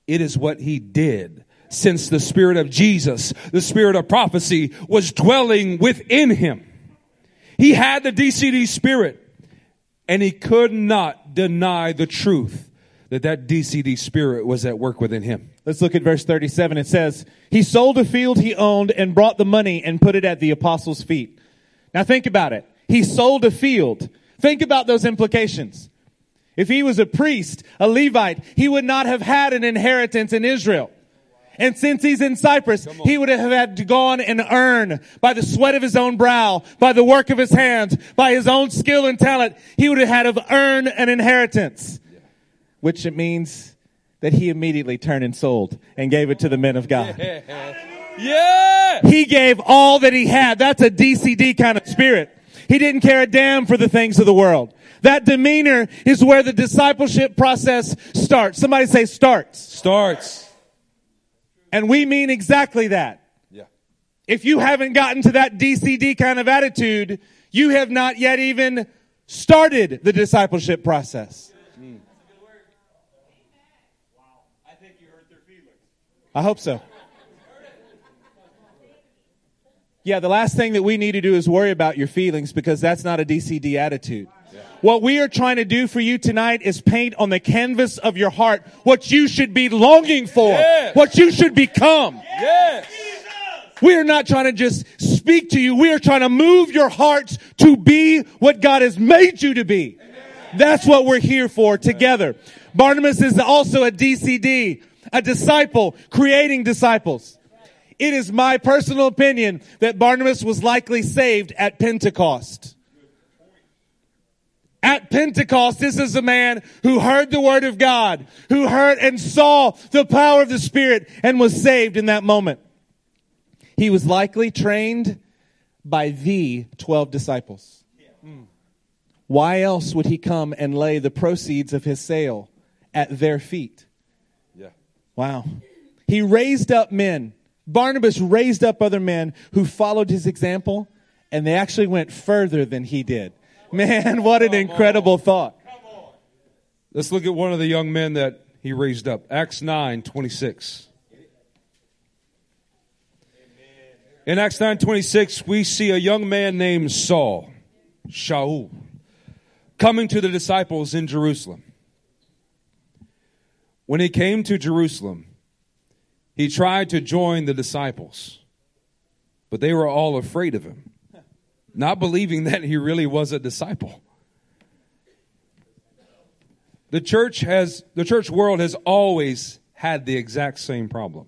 it is what he did since the spirit of Jesus, the spirit of prophecy was dwelling within him. He had the DCD spirit and he could not deny the truth that that DCD spirit was at work within him. Let's look at verse 37. It says, He sold a field he owned and brought the money and put it at the apostles' feet. Now think about it. He sold a field. Think about those implications. If he was a priest, a Levite, he would not have had an inheritance in Israel. And since he's in Cyprus, he would have had to go on and earn by the sweat of his own brow, by the work of his hands, by his own skill and talent. He would have had to earn an inheritance, which it means that he immediately turned and sold and gave it to the men of God. Yeah! He gave all that he had. That's a DCD kind of spirit. He didn't care a damn for the things of the world. That demeanor is where the discipleship process starts. Somebody say starts. Starts. And we mean exactly that. Yeah. If you haven't gotten to that DCD kind of attitude, you have not yet even started the discipleship process. I hope so. Yeah, the last thing that we need to do is worry about your feelings because that's not a DCD attitude. What we are trying to do for you tonight is paint on the canvas of your heart what you should be longing for, Yes. what you should become. Yes. We are not trying to just speak to you. We are trying to move your hearts to be what God has made you to be. That's what we're here for together. Barnabas is also a DCD, a disciple, creating disciples. It is my personal opinion that Barnabas was likely saved at Pentecost. At Pentecost, this is a man who heard the word of God, who heard and saw the power of the Spirit and was saved in that moment. He was likely trained by the 12 disciples. Why else would he come and lay the proceeds of his sale at their feet? Yeah. Wow. He raised up men. Barnabas raised up other men who followed his example, and they actually went further than he did. Man, what an incredible thought. Let's look at one of the young men that he raised up. Acts 9, 26. In Acts 9, 26, we see a young man named Saul, Shaul, coming to the disciples in Jerusalem. When he came to Jerusalem, he tried to join the disciples, but they were all afraid of him, not believing that he really was a disciple. The church has, the church world has always had the exact same problem.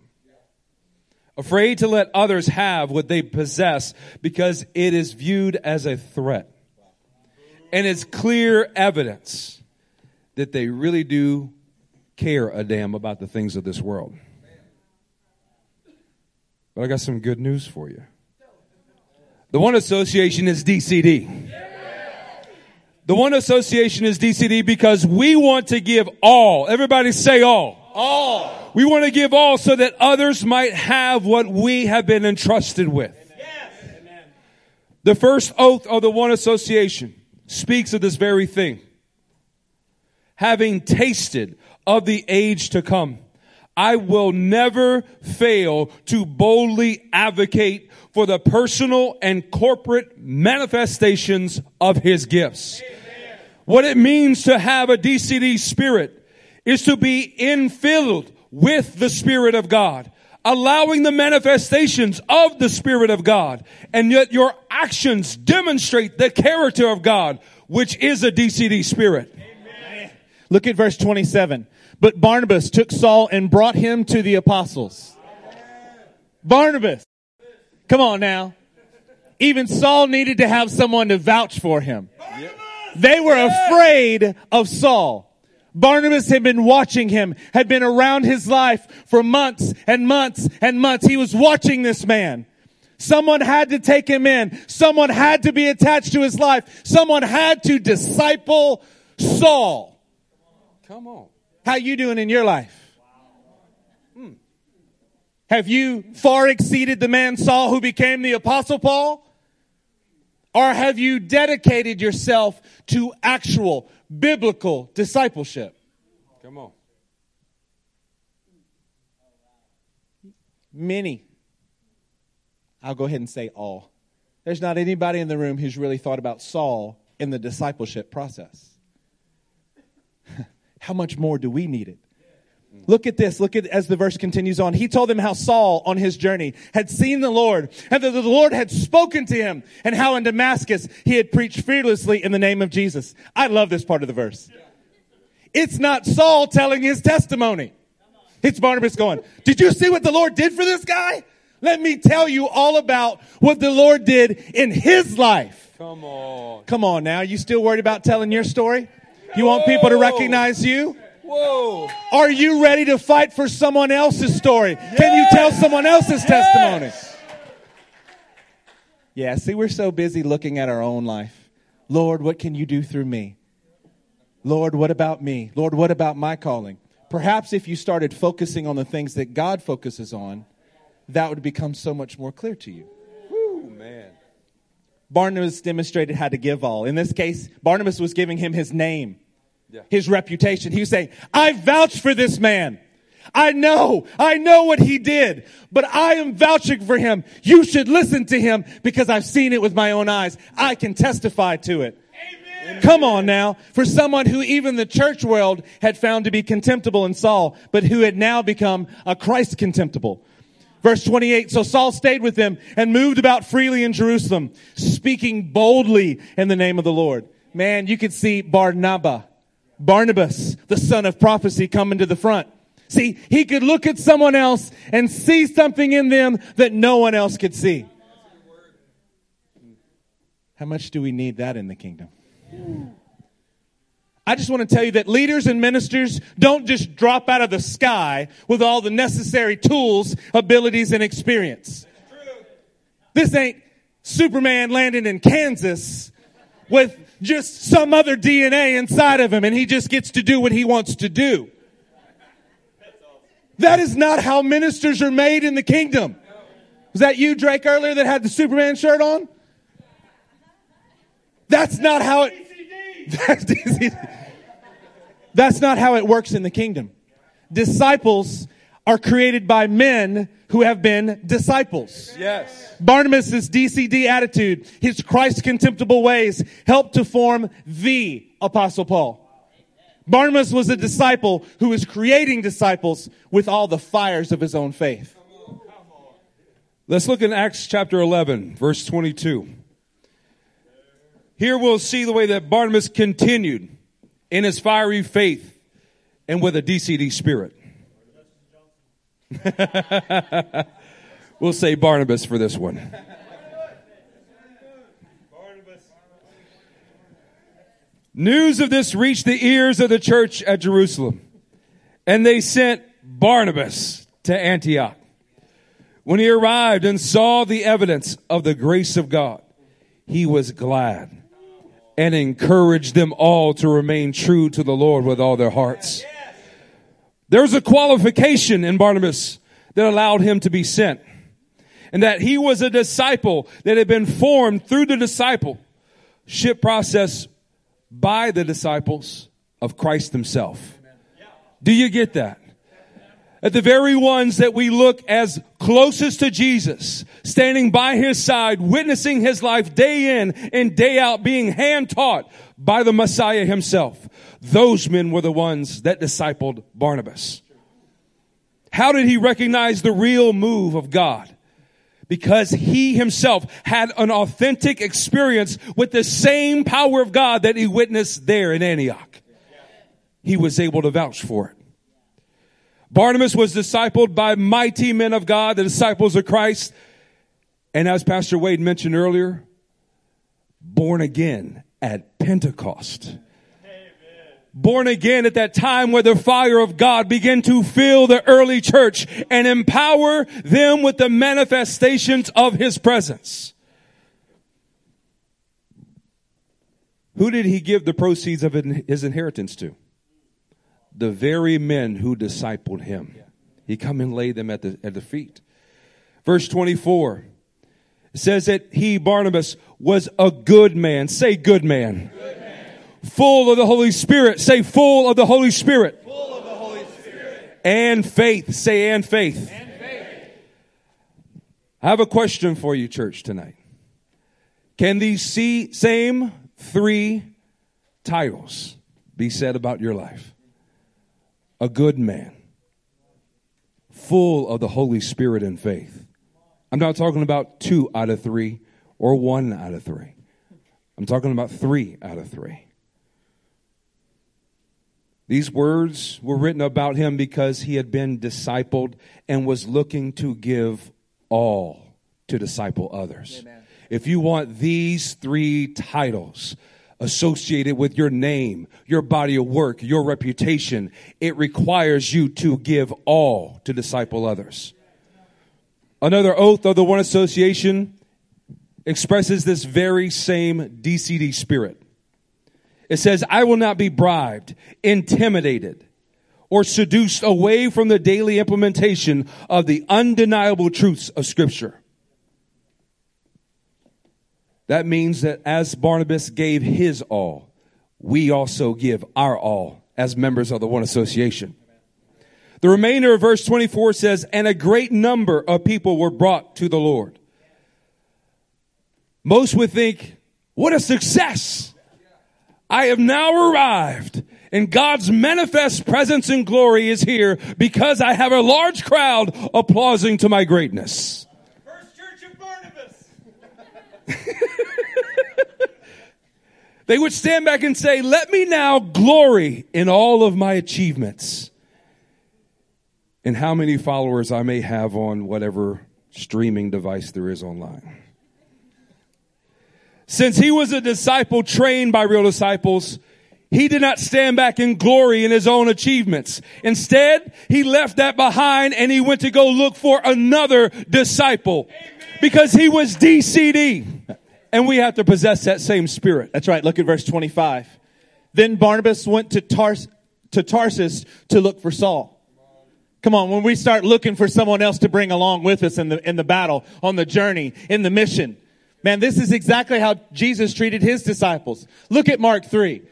Afraid to let others have what they possess because it is viewed as a threat. And it's clear evidence that they really do care a damn about the things of this world. But I got some good news for you. The one association is DCD. The one association is DCD because we want to give all. Everybody say all. All. We want to give all so that others might have what we have been entrusted with. The first oath of the one association speaks of this very thing. Having tasted of the age to come, I will never fail to boldly advocate for the personal and corporate manifestations of his gifts. What it means to have a DCD spirit is to be infilled with the Spirit of God, allowing the manifestations of the Spirit of God, and yet your actions demonstrate the character of God, which is a DCD spirit. Look at verse 27. But Barnabas took Saul and brought him to the apostles. Barnabas. Come on now. Even Saul needed to have someone to vouch for him. They were afraid of Saul. Barnabas had been watching him, had been around his life for months and months and months. He was watching this man. Someone had to take him in. Someone had to be attached to his life. Someone had to disciple Saul. Come on. How you doing in your life? Hmm. Have you far exceeded the man Saul who became the apostle Paul? Or have you dedicated yourself to actual biblical discipleship? Come on. Many. I'll go ahead and say all. There's not anybody in the room who's really thought about Saul in the discipleship process. How much more do we need it? Look at this. Look at as the verse continues on. He told them how Saul on his journey had seen the Lord and that the Lord had spoken to him and how in Damascus he had preached fearlessly in the name of Jesus. I love this part of the verse. It's not Saul telling his testimony. It's Barnabas going, did you see what the Lord did for this guy? Let me tell you all about what the Lord did in his life. Come on. Come on now. You still worried about telling your story? You want people to recognize you? Whoa. Are you ready to fight for someone else's story? Can you tell someone else's testimony? Yeah, see, we're so busy looking at our own life. Lord, what can you do through me? Lord, what about me? Lord, what about my calling? Perhaps if you started focusing on the things that God focuses on, that would become so much more clear to you. Woo, man. Barnabas demonstrated how to give all. In this case, Barnabas was giving him his name, Yeah. his reputation. He was saying, I vouch for this man. I know, I know what he did, but I am vouching for him. You should listen to him because I've seen it with my own eyes. I can testify to it. Come on now. For someone who even the church world had found to be contemptible in Saul, but who had now become a Christ contemptible. Verse 28, so Saul stayed with them and moved about freely in Jerusalem, speaking boldly in the name of the Lord. Man, you could see Barnabas, Barnabas, the son of prophecy, coming to the front. See, he could look at someone else and see something in them that no one else could see. How much do we need that in the kingdom? I just want to tell you that leaders and ministers don't just drop out of the sky with all the necessary tools, abilities, and experience. This ain't Superman landing in Kansas with just some other DNA inside of him and he just gets to do what he wants to do. That is not how ministers are made in the kingdom. Was that you, Drake, earlier that had the Superman shirt on? That's not how it. That's, not how it works in the kingdom. Disciples are created by men who have been disciples. Yes. Barnabas' DCD attitude, his Christ contemptible ways helped to form the Apostle Paul. Barnabas was a disciple who was creating disciples with all the fires of his own faith. Let's look in Acts chapter 11, verse 22. Here we'll see the way that Barnabas continued in his fiery faith and with a DCD spirit. we'll say Barnabas for this one. News of this reached the ears of the church at Jerusalem, and they sent Barnabas to Antioch. When he arrived and saw the evidence of the grace of God, he was glad and encourage them all to remain true to the Lord with all their hearts. There's a qualification in Barnabas that allowed him to be sent. And that he was a disciple that had been formed through the discipleship process by the disciples of Christ himself. Do you get that? At the very ones that we look as closest to Jesus, standing by his side, witnessing his life day in and day out, being hand taught by the Messiah himself. Those men were the ones that discipled Barnabas. How did he recognize the real move of God? Because he himself had an authentic experience with the same power of God that he witnessed there in Antioch. He was able to vouch for it. Barnabas was discipled by mighty men of God, the disciples of Christ. And as Pastor Wade mentioned earlier, born again at Pentecost born again at that time where the fire of God began to fill the early church and empower them with the manifestations of his presence. Who did he give the proceeds of his inheritance to? The very men who discipled him. He come and laid them at the, at the feet. Verse 24 says that he, Barnabas, was a good man. Say good man. Good man full of the Holy Spirit. Say full of the Holy Spirit. Full of the Holy Spirit. And faith. Say and faith. And faith. I have a question for you, church, tonight. Can these see, same three titles be said about your life? A good man, full of the Holy Spirit and faith. I'm not talking about two out of three or one out of three. I'm talking about three out of three. These words were written about him because he had been discipled and was looking to give all to disciple others. Amen. If you want these three titles associated with your name, your body of work, your reputation, it requires you to give all to disciple others. Another oath of the One Association expresses this very same DCD spirit. It says, I will not be bribed, intimidated, or seduced away from the daily implementation of the undeniable truths of Scripture. That means that as Barnabas gave his all, we also give our all as members of the One Association. The remainder of verse 24 says, And a great number of people were brought to the Lord. Most would think, What a success! I have now arrived and God's manifest presence and glory is here because I have a large crowd applauding to my greatness. First Church of Barnabas. they would stand back and say, let me now glory in all of my achievements and how many followers I may have on whatever streaming device there is online. Since he was a disciple trained by real disciples, he did not stand back in glory in his own achievements. Instead, he left that behind and he went to go look for another disciple because he was DCD. And we have to possess that same spirit. That's right. Look at verse 25. Then Barnabas went to, Tars- to Tarsus to look for Saul. Come on, when we start looking for someone else to bring along with us in the, in the battle, on the journey, in the mission, Man, this is exactly how Jesus treated his disciples. Look at Mark 3.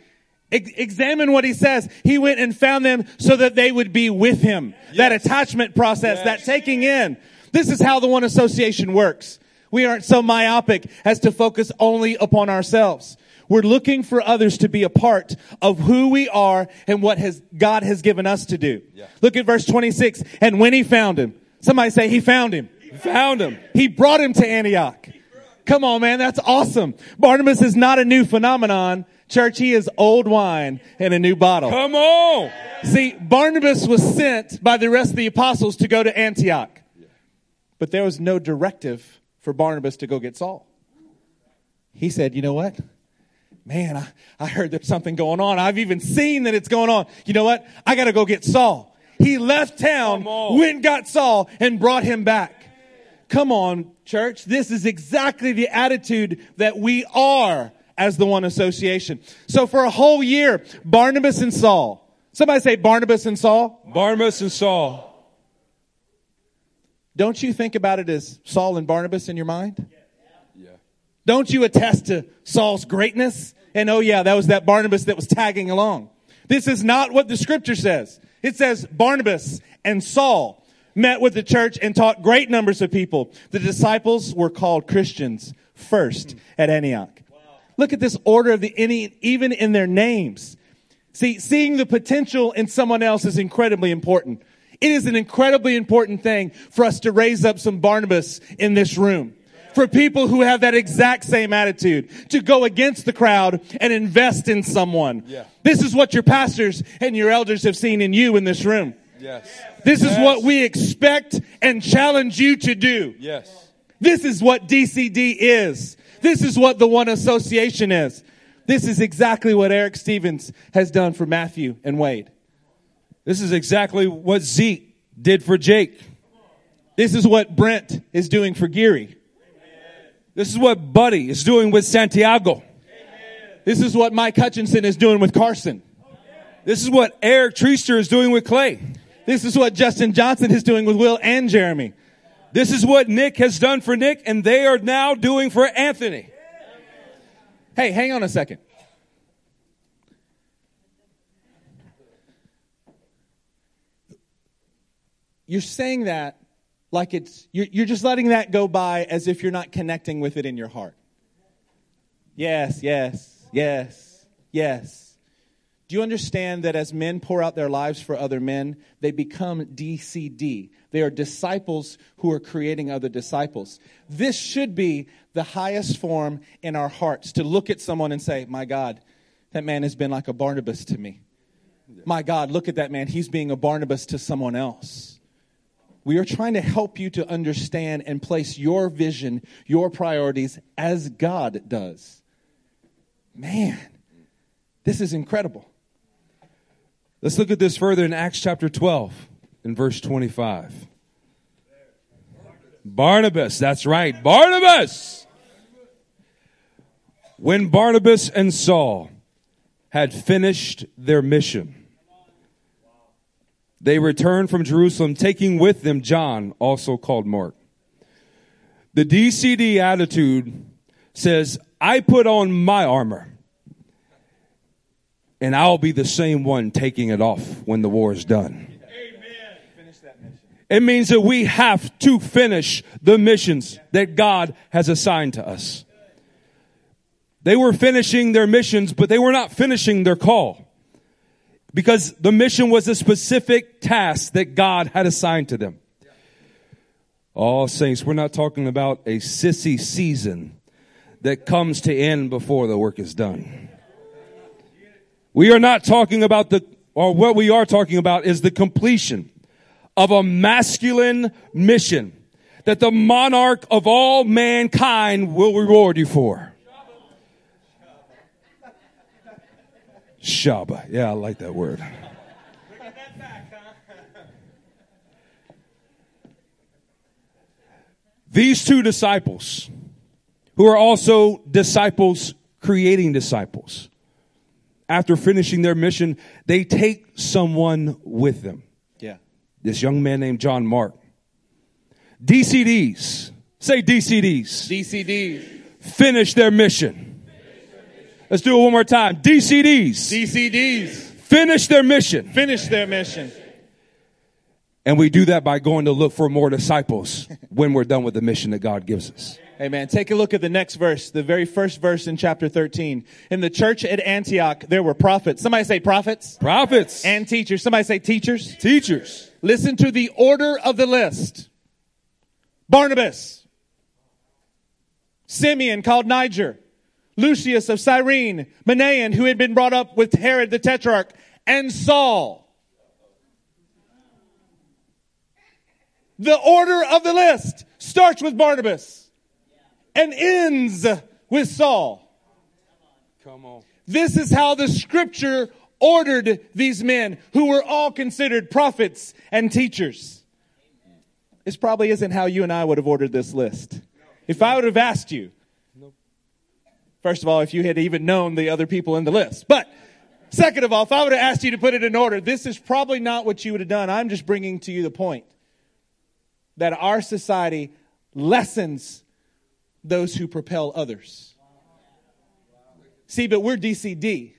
Ex- examine what he says. He went and found them so that they would be with him. Yes. That attachment process, yes. that taking in. This is how the one association works. We aren't so myopic as to focus only upon ourselves. We're looking for others to be a part of who we are and what has God has given us to do. Yeah. Look at verse 26. And when he found him, somebody say he found him. He found him. He brought him to Antioch. Come on, man. That's awesome. Barnabas is not a new phenomenon. Church, he is old wine in a new bottle. Come on. See, Barnabas was sent by the rest of the apostles to go to Antioch. But there was no directive for Barnabas to go get Saul. He said, you know what? Man, I, I heard there's something going on. I've even seen that it's going on. You know what? I gotta go get Saul. He left town, went and got Saul, and brought him back. Come on, church. This is exactly the attitude that we are as the one association. So for a whole year, Barnabas and Saul. Somebody say Barnabas and Saul. Barnabas and Saul. Don't you think about it as Saul and Barnabas in your mind? Yeah. Don't you attest to Saul's greatness? And oh yeah, that was that Barnabas that was tagging along. This is not what the scripture says. It says Barnabas and Saul met with the church and taught great numbers of people. The disciples were called Christians first at Antioch. Look at this order of the, any, even in their names. See, seeing the potential in someone else is incredibly important. It is an incredibly important thing for us to raise up some Barnabas in this room. For people who have that exact same attitude, to go against the crowd and invest in someone. Yeah. This is what your pastors and your elders have seen in you in this room. Yes. This is what we expect and challenge you to do. Yes. This is what DCD is. This is what the One Association is. This is exactly what Eric Stevens has done for Matthew and Wade. This is exactly what Zeke did for Jake. This is what Brent is doing for Geary. This is what Buddy is doing with Santiago. This is what Mike Hutchinson is doing with Carson. This is what Eric Treaster is doing with Clay. This is what Justin Johnson is doing with Will and Jeremy. This is what Nick has done for Nick, and they are now doing for Anthony. Hey, hang on a second. You're saying that like it's, you're, you're just letting that go by as if you're not connecting with it in your heart. Yes, yes, yes, yes. Do you understand that as men pour out their lives for other men, they become DCD? They are disciples who are creating other disciples. This should be the highest form in our hearts to look at someone and say, My God, that man has been like a Barnabas to me. My God, look at that man. He's being a Barnabas to someone else. We are trying to help you to understand and place your vision, your priorities as God does. Man, this is incredible. Let's look at this further in Acts chapter 12 in verse 25. Barnabas, that's right, Barnabas! When Barnabas and Saul had finished their mission, they returned from Jerusalem, taking with them John, also called Mark. The DCD attitude says, I put on my armor and I'll be the same one taking it off when the war is done. Amen. It means that we have to finish the missions that God has assigned to us. They were finishing their missions, but they were not finishing their call. Because the mission was a specific task that God had assigned to them. Oh, saints, we're not talking about a sissy season that comes to end before the work is done. We are not talking about the, or what we are talking about is the completion of a masculine mission that the monarch of all mankind will reward you for. Shaba. Yeah, I like that word. These two disciples, who are also disciples creating disciples, after finishing their mission, they take someone with them. Yeah. This young man named John Mark. DCDs, say DCDs, DCDs. finish their mission. Let's do it one more time. DCDs, DCDs. finish their mission. Finish their mission. And we do that by going to look for more disciples when we're done with the mission that God gives us. Amen. Take a look at the next verse, the very first verse in chapter 13. In the church at Antioch, there were prophets. Somebody say prophets. Prophets And teachers. Somebody say teachers. teachers. Listen to the order of the list. Barnabas. Simeon called Niger. Lucius of Cyrene. Manaen, who had been brought up with Herod the Tetrarch. And Saul. The order of the list starts with Barnabas and ends with Saul. Come on. This is how the scripture ordered these men who were all considered prophets and teachers. This probably isn't how you and I would have ordered this list. If I would have asked you, First of all, if you had even known the other people in the list. But second of all, if I would have asked you to put it in order, this is probably not what you would have done. I'm just bringing to you the point that our society lessens those who propel others. See, but we're DCD.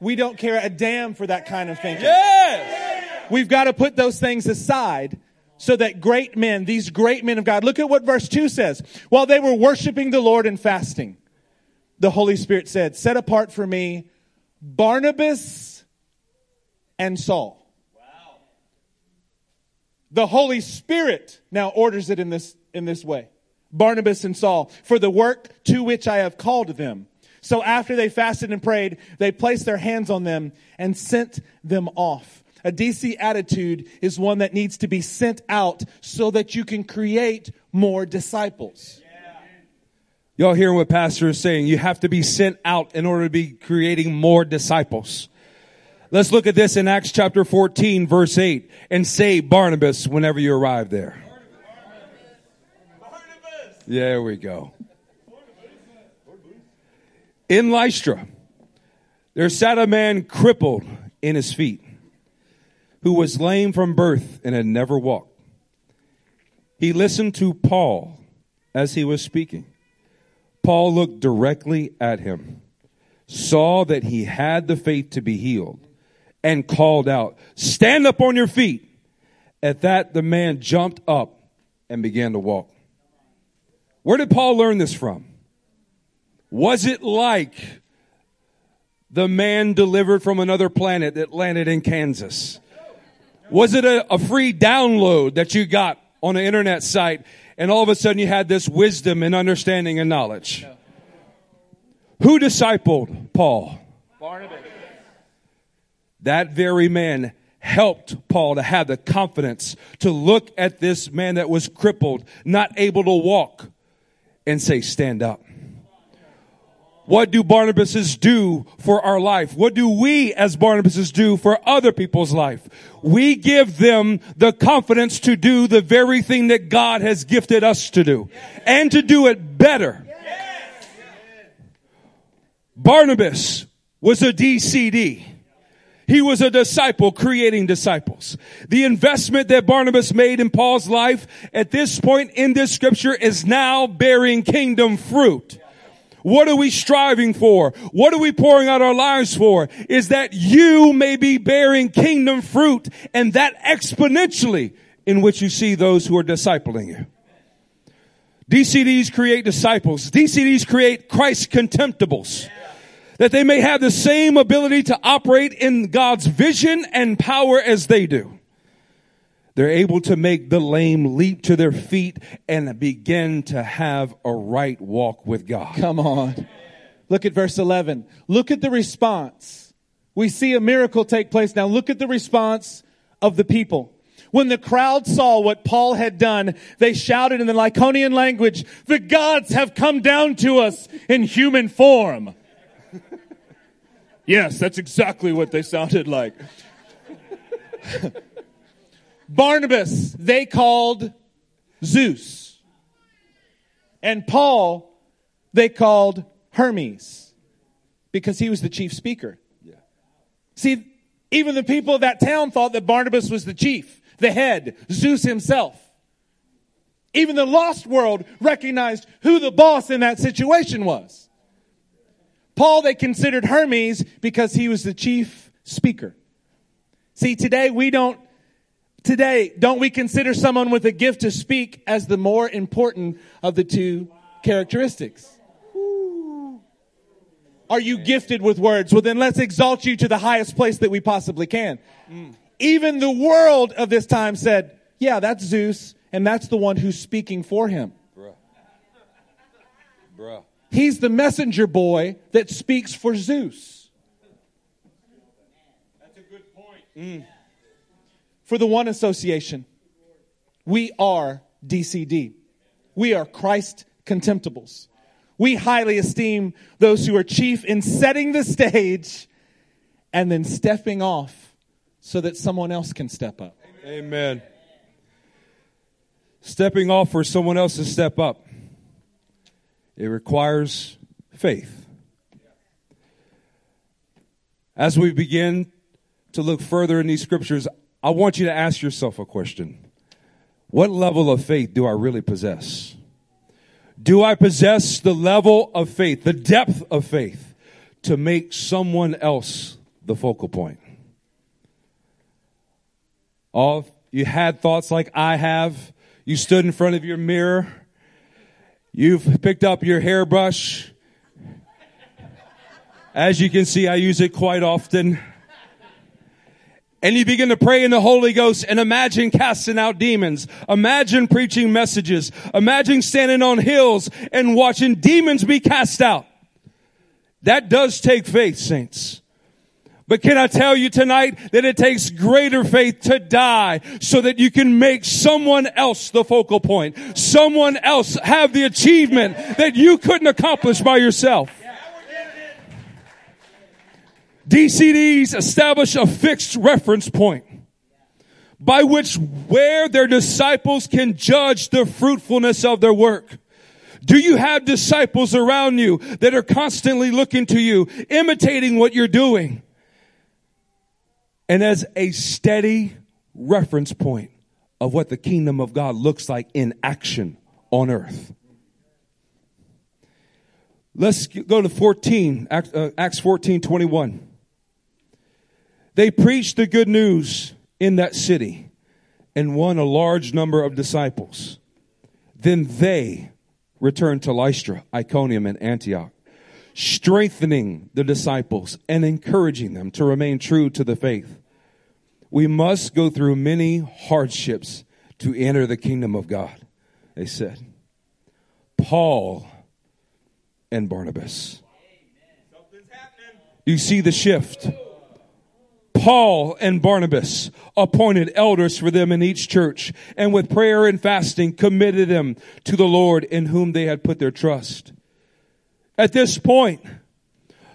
We don't care a damn for that kind of thinking. Yes. We've got to put those things aside so that great men, these great men of God, look at what verse 2 says. While they were worshiping the Lord and fasting, the Holy Spirit said, Set apart for me Barnabas and Saul. Wow. The Holy Spirit now orders it in this, in this way. Barnabas and Saul, for the work to which I have called them. So after they fasted and prayed, they placed their hands on them and sent them off. A DC attitude is one that needs to be sent out so that you can create more disciples. Y'all hearing what Pastor is saying? You have to be sent out in order to be creating more disciples. Let's look at this in Acts chapter 14 verse 8 and say Barnabas whenever you arrive there. Barnabas! There we go. In Lystra, there sat a man crippled in his feet who was lame from birth and had never walked. He listened to Paul as he was speaking. Paul looked directly at him, saw that he had the faith to be healed, and called out, Stand up on your feet. At that, the man jumped up and began to walk. Where did Paul learn this from? Was it like the man delivered from another planet that landed in Kansas? Was it a, a, free download that you got on an internet site and all of a sudden you had this wisdom and understanding and knowledge? Who discipled Paul? Barnabas. That very man helped Paul to have the confidence to look at this man that was crippled, not able to walk, and say, stand up. What do Barnabases do for our life? What do we as Barnabases do for other people's life? We give them the confidence to do the very thing that God has gifted us to do and to do it better. Barnabas was a DCD. He was a disciple creating disciples. The investment that Barnabas made in Paul's life at this point in this scripture is now bearing kingdom fruit. What are we striving for? What are we pouring out our lives for? Is that you may be bearing kingdom fruit and that exponentially in which you see those who are discipling you. DCDs create disciples. DCDs create Christ contemptibles. That they may have the same ability to operate in God's vision and power as they do. They're able to make the lame leap to their feet and begin to have a right walk with God. Come on. Look at verse 11. Look at the response. We see a miracle take place. Now look at the response of the people. When the crowd saw what Paul had done, they shouted in the Lycaonian language, the gods have come down to us in human form. yes, that's exactly what they sounded like. Barnabas, they called Zeus. And Paul, they called Hermes because he was the chief speaker. Yeah. See, even the people of that town thought that Barnabas was the chief, the head, Zeus himself. Even the lost world recognized who the boss in that situation was. Paul, they considered Hermes because he was the chief speaker. See, today we don't Today, don't we consider someone with a gift to speak as the more important of the two characteristics? Are you gifted with words? Well, then let's exalt you to the highest place that we possibly can. Mm. Even the world of this time said, yeah, that's Zeus, and that's the one who's speaking for him. Bruh. Bruh. He's the messenger boy that speaks for Zeus. That's a good point. Mm for the One Association. We are DCD. We are Christ contemptibles. We highly esteem those who are chief in setting the stage and then stepping off so that someone else can step up. Amen. Stepping off for someone else to step up. It requires faith. As we begin to look further in these scriptures, I want you to ask yourself a question. What level of faith do I really possess? Do I possess the level of faith, the depth of faith to make someone else the focal point? All you had thoughts like I have. You stood in front of your mirror. You've picked up your hairbrush. As you can see, I use it quite often. And you begin to pray in the Holy Ghost and imagine casting out demons. Imagine preaching messages. Imagine standing on hills and watching demons be cast out. That does take faith, saints. But can I tell you tonight that it takes greater faith to die so that you can make someone else the focal point. Someone else have the achievement that you couldn't accomplish by yourself. DCDs establish a fixed reference point by which where their disciples can judge the fruitfulness of their work. Do you have disciples around you that are constantly looking to you, imitating what you're doing? And as a steady reference point of what the kingdom of God looks like in action on earth. Let's go to 14, uh, Acts 14, 21. They preached the good news in that city and won a large number of disciples. Then they returned to Lystra, Iconium, and Antioch, strengthening the disciples and encouraging them to remain true to the faith. We must go through many hardships to enter the kingdom of God, they said. Paul and Barnabas. You see the shift. Paul and Barnabas appointed elders for them in each church and with prayer and fasting committed them to the Lord in whom they had put their trust. At this point,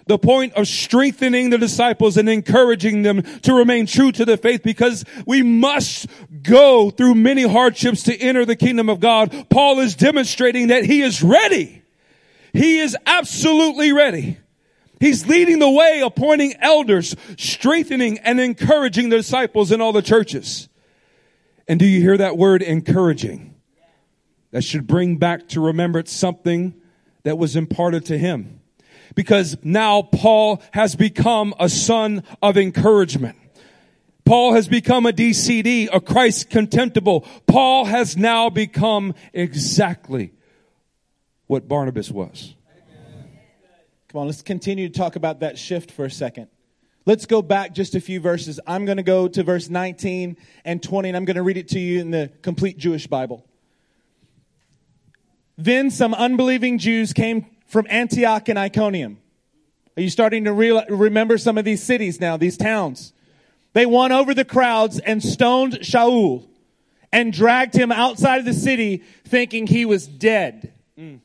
the point of strengthening the disciples and encouraging them to remain true to the faith because we must go through many hardships to enter the kingdom of God. Paul is demonstrating that he is ready. He is absolutely ready. He's leading the way, appointing elders, strengthening and encouraging the disciples in all the churches. And do you hear that word encouraging? That should bring back to remembrance something that was imparted to him. Because now Paul has become a son of encouragement. Paul has become a DCD, a Christ contemptible. Paul has now become exactly what Barnabas was. Come on, let's continue to talk about that shift for a second. Let's go back just a few verses. I'm going to go to verse 19 and 20, and I'm going to read it to you in the complete Jewish Bible. Then some unbelieving Jews came from Antioch and Iconium. Are you starting to real, remember some of these cities now, these towns? They won over the crowds and stoned Shaul and dragged him outside of the city thinking he was dead. Mm.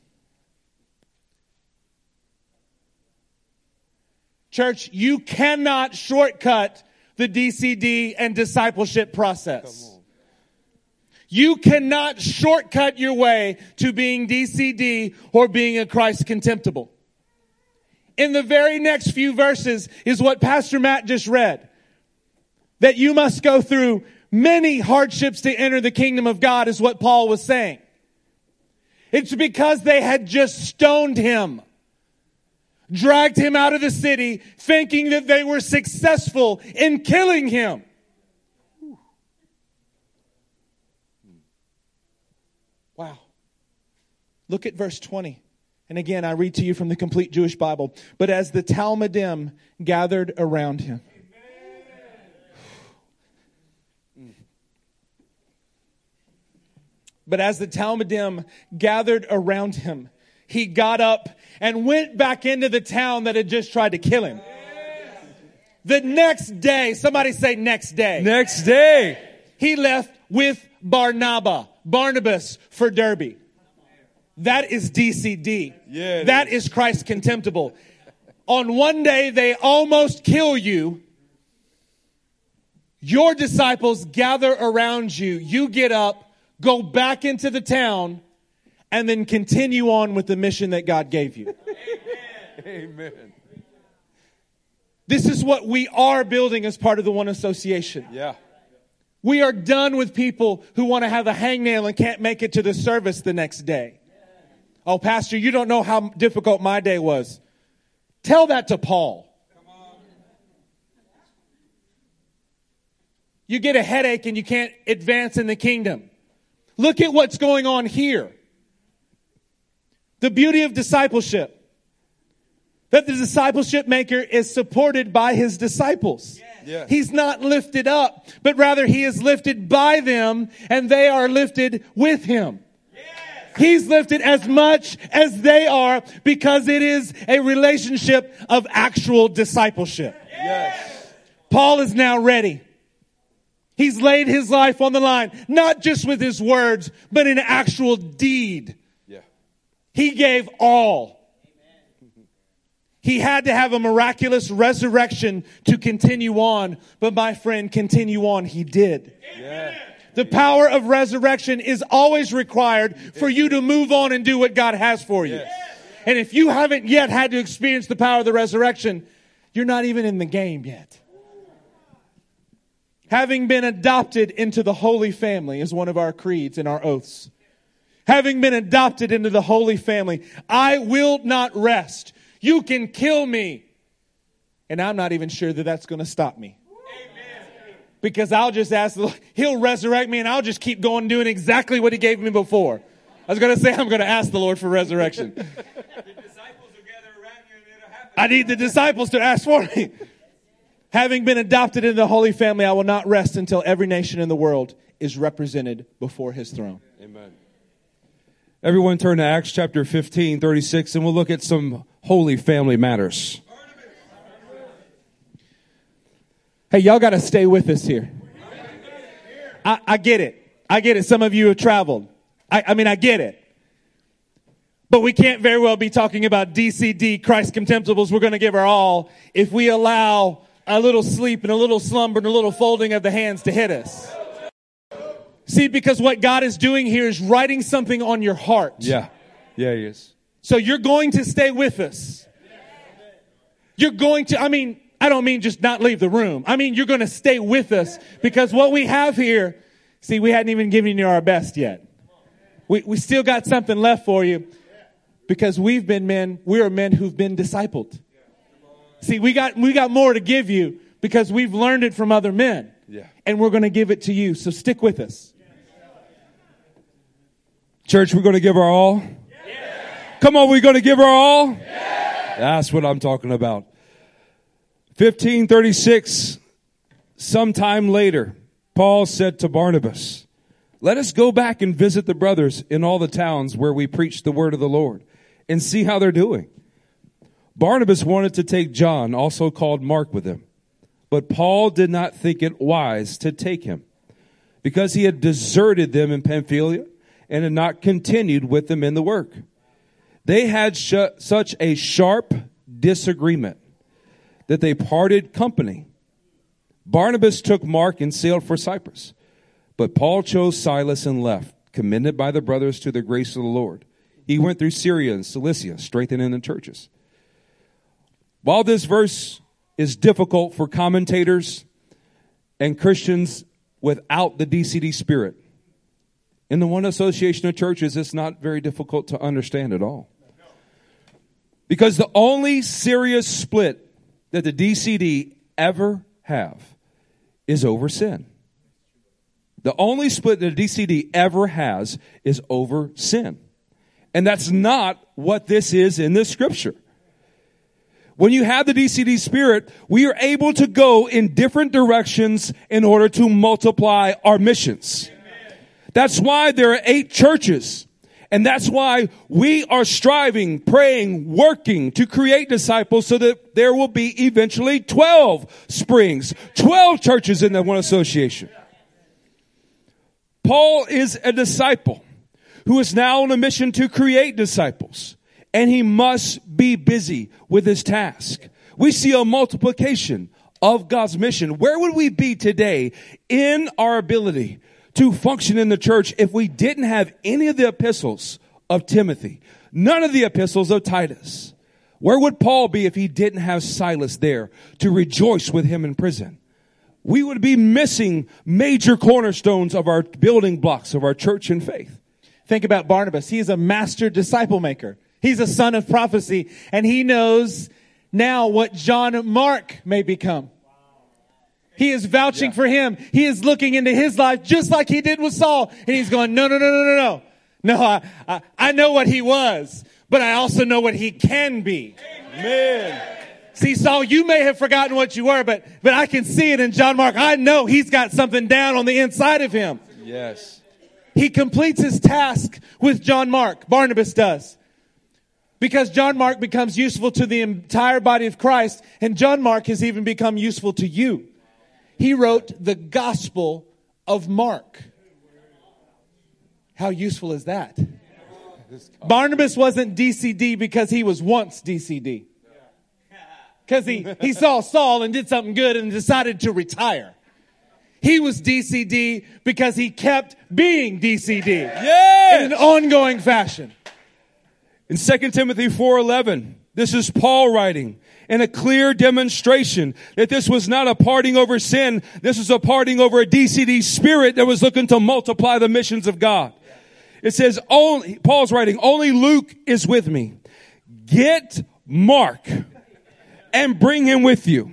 Church, you cannot shortcut the DCD and discipleship process. You cannot shortcut your way to being DCD or being a Christ contemptible. In the very next few verses is what Pastor Matt just read. That you must go through many hardships to enter the kingdom of God is what Paul was saying. It's because they had just stoned him dragged him out of the city thinking that they were successful in killing him. Wow. Look at verse 20. And again, I read to you from the complete Jewish Bible. But as the Talmidim gathered around him, But as the Talmidim gathered around him, he got up and went back into the town that had just tried to kill him. The next day, somebody say next day. Next day. He left with Barnabas, Barnabas for Derbe. That is DCD. Yeah, that is. is Christ contemptible. On one day, they almost kill you. Your disciples gather around you. You get up, go back into the town, and then continue on with the mission that God gave you. Amen. Amen. This is what we are building as part of the One Association. Yeah. We are done with people who want to have a hangnail and can't make it to the service the next day. Oh, Pastor, you don't know how difficult my day was. Tell that to Paul. You get a headache and you can't advance in the kingdom. Look at what's going on here. The beauty of discipleship. That the discipleship maker is supported by his disciples. Yes. He's not lifted up, but rather he is lifted by them and they are lifted with him. He's lifted as much as they are because it is a relationship of actual discipleship. Yes. Paul is now ready. He's laid his life on the line, not just with his words, but in actual deed. He gave all. He had to have a miraculous resurrection to continue on, but my friend, continue on, he did. Yeah. The power of resurrection is always required for you to move on and do what God has for you. And if you haven't yet had to experience the power of the resurrection, you're not even in the game yet. Having been adopted into the holy family is one of our creeds and our oaths. Having been adopted into the holy family, I will not rest. You can kill me. And I'm not even sure that that's going to stop me. Amen. Because I'll just ask, the Lord, He'll resurrect me and I'll just keep going doing exactly what He gave me before. I was going to say, I'm going to ask the Lord for resurrection. The disciples gather around you and it'll happen. I need the disciples to ask for me. Having been adopted into the holy family, I will not rest until every nation in the world is represented before his throne. Amen. Everyone turn to Acts chapter 15, 36, and we'll look at some holy family matters. Hey, y'all got to stay with us here. I, I get it. I get it. Some of you have traveled. I, I mean, I get it. But we can't very well be talking about DCD, Christ contemptibles. We're going to give our all if we allow a little sleep and a little slumber and a little folding of the hands to hit us. See, because what God is doing here is writing something on your heart. Yeah. Yeah, he is. So you're going to stay with us. You're going to, I mean, I don't mean just not leave the room. I mean, you're going to stay with us because what we have here, see, we hadn't even given you our best yet. We, we still got something left for you because we've been men, we are men who've been discipled. See, we got, we got more to give you because we've learned it from other men. Yeah. And we're going to give it to you. So stick with us. Church, we're going to give our all. Come on, we're going to give our all. That's what I'm talking about. 1536, sometime later, Paul said to Barnabas, let us go back and visit the brothers in all the towns where we preach the word of the Lord and see how they're doing. Barnabas wanted to take John, also called Mark, with him. But Paul did not think it wise to take him because he had deserted them in Pamphylia and had not continued with them in the work. They had sh- such a sharp disagreement that they parted company. Barnabas took Mark and sailed for Cyprus, but Paul chose Silas and left, commended by the brothers to the grace of the Lord. He went through Syria and Cilicia, strengthening the churches. While this verse is difficult for commentators and Christians without the DCD spirit, in the one association of churches, it's not very difficult to understand at all. Because the only serious split that the DCD ever have is over sin. The only split that the DCD ever has is over sin. And that's not what this is in this scripture. When you have the DCD spirit, we are able to go in different directions in order to multiply our missions. That's why there are eight churches. And that's why we are striving, praying, working to create disciples so that there will be eventually 12 springs, 12 churches in that one association. Paul is a disciple who is now on a mission to create disciples and he must be busy with his task. We see a multiplication of God's mission. Where would we be today in our ability to function in the church if we didn't have any of the epistles of Timothy? None of the epistles of Titus. Where would Paul be if he didn't have Silas there to rejoice with him in prison? We would be missing major cornerstones of our building blocks of our church and faith. Think about Barnabas. He is a master disciple maker. He's a son of prophecy and he knows now what John Mark may become. He is vouching yeah. for him. He is looking into his life just like he did with Saul. And he's going, no, no, no, no, no, no. No, I, I, I know what he was, but I also know what he can be. Amen. See, Saul, you may have forgotten what you were, but, but I can see it in John Mark. I know he's got something down on the inside of him. Yes. He completes his task with John Mark. Barnabas does. Because John Mark becomes useful to the entire body of Christ, and John Mark has even become useful to you. He wrote the Gospel of Mark. How useful is that? Barnabas wasn't DCD because he was once DCD. Because he, he saw Saul and did something good and decided to retire. He was DCD because he kept being DCD. Yes! In an ongoing fashion. In 2 Timothy 4:11, this is Paul writing and a clear demonstration that this was not a parting over sin. This was a parting over a DCD spirit that was looking to multiply the missions of God. It says, only, Paul's writing, only Luke is with me. Get Mark and bring him with you.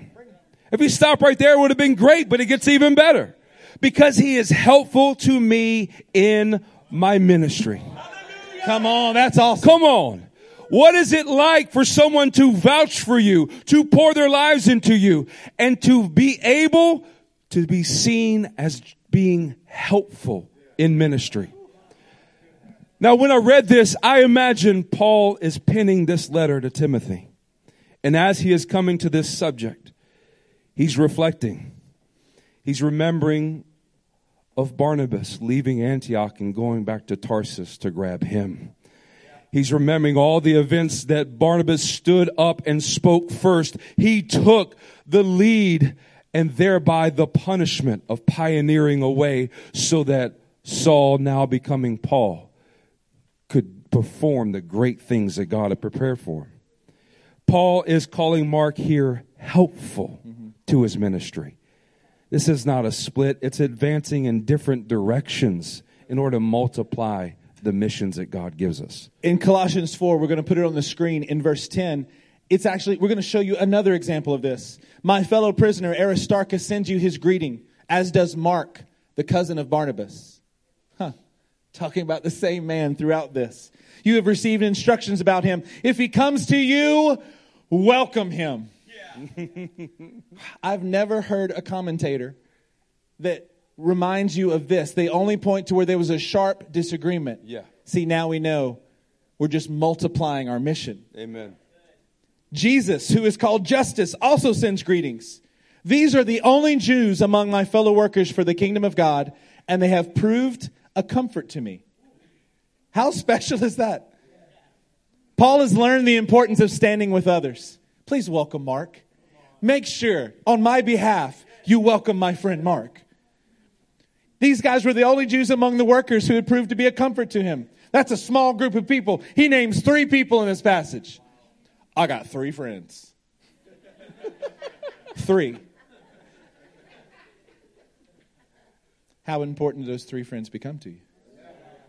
If he stopped right there, it would have been great, but it gets even better because he is helpful to me in my ministry. Come on, that's awesome. Come on. What is it like for someone to vouch for you, to pour their lives into you, and to be able to be seen as being helpful in ministry? Now, when I read this, I imagine Paul is penning this letter to Timothy. And as he is coming to this subject, he's reflecting. He's remembering of Barnabas leaving Antioch and going back to Tarsus to grab him. He's remembering all the events that Barnabas stood up and spoke first. He took the lead and thereby the punishment of pioneering a way so that Saul, now becoming Paul, could perform the great things that God had prepared for him. Paul is calling Mark here helpful mm-hmm. to his ministry. This is not a split, it's advancing in different directions in order to multiply the missions that God gives us. In Colossians 4, we're going to put it on the screen in verse 10. It's actually, we're going to show you another example of this. My fellow prisoner Aristarchus sends you his greeting, as does Mark, the cousin of Barnabas. Huh. Talking about the same man throughout this. You have received instructions about him. If he comes to you, welcome him. Yeah. I've never heard a commentator that reminds you of this. They only point to where there was a sharp disagreement. Yeah. See, now we know we're just multiplying our mission. Amen. Jesus, who is called Justus, also sends greetings. These are the only Jews among my fellow workers for the kingdom of God, and they have proved a comfort to me. How special is that? Paul has learned the importance of standing with others. Please welcome Mark. Make sure, on my behalf, you welcome my friend Mark. These guys were the only Jews among the workers who had proved to be a comfort to him. That's a small group of people. He names three people in this passage. I got three friends. three. How important do those three friends become to you?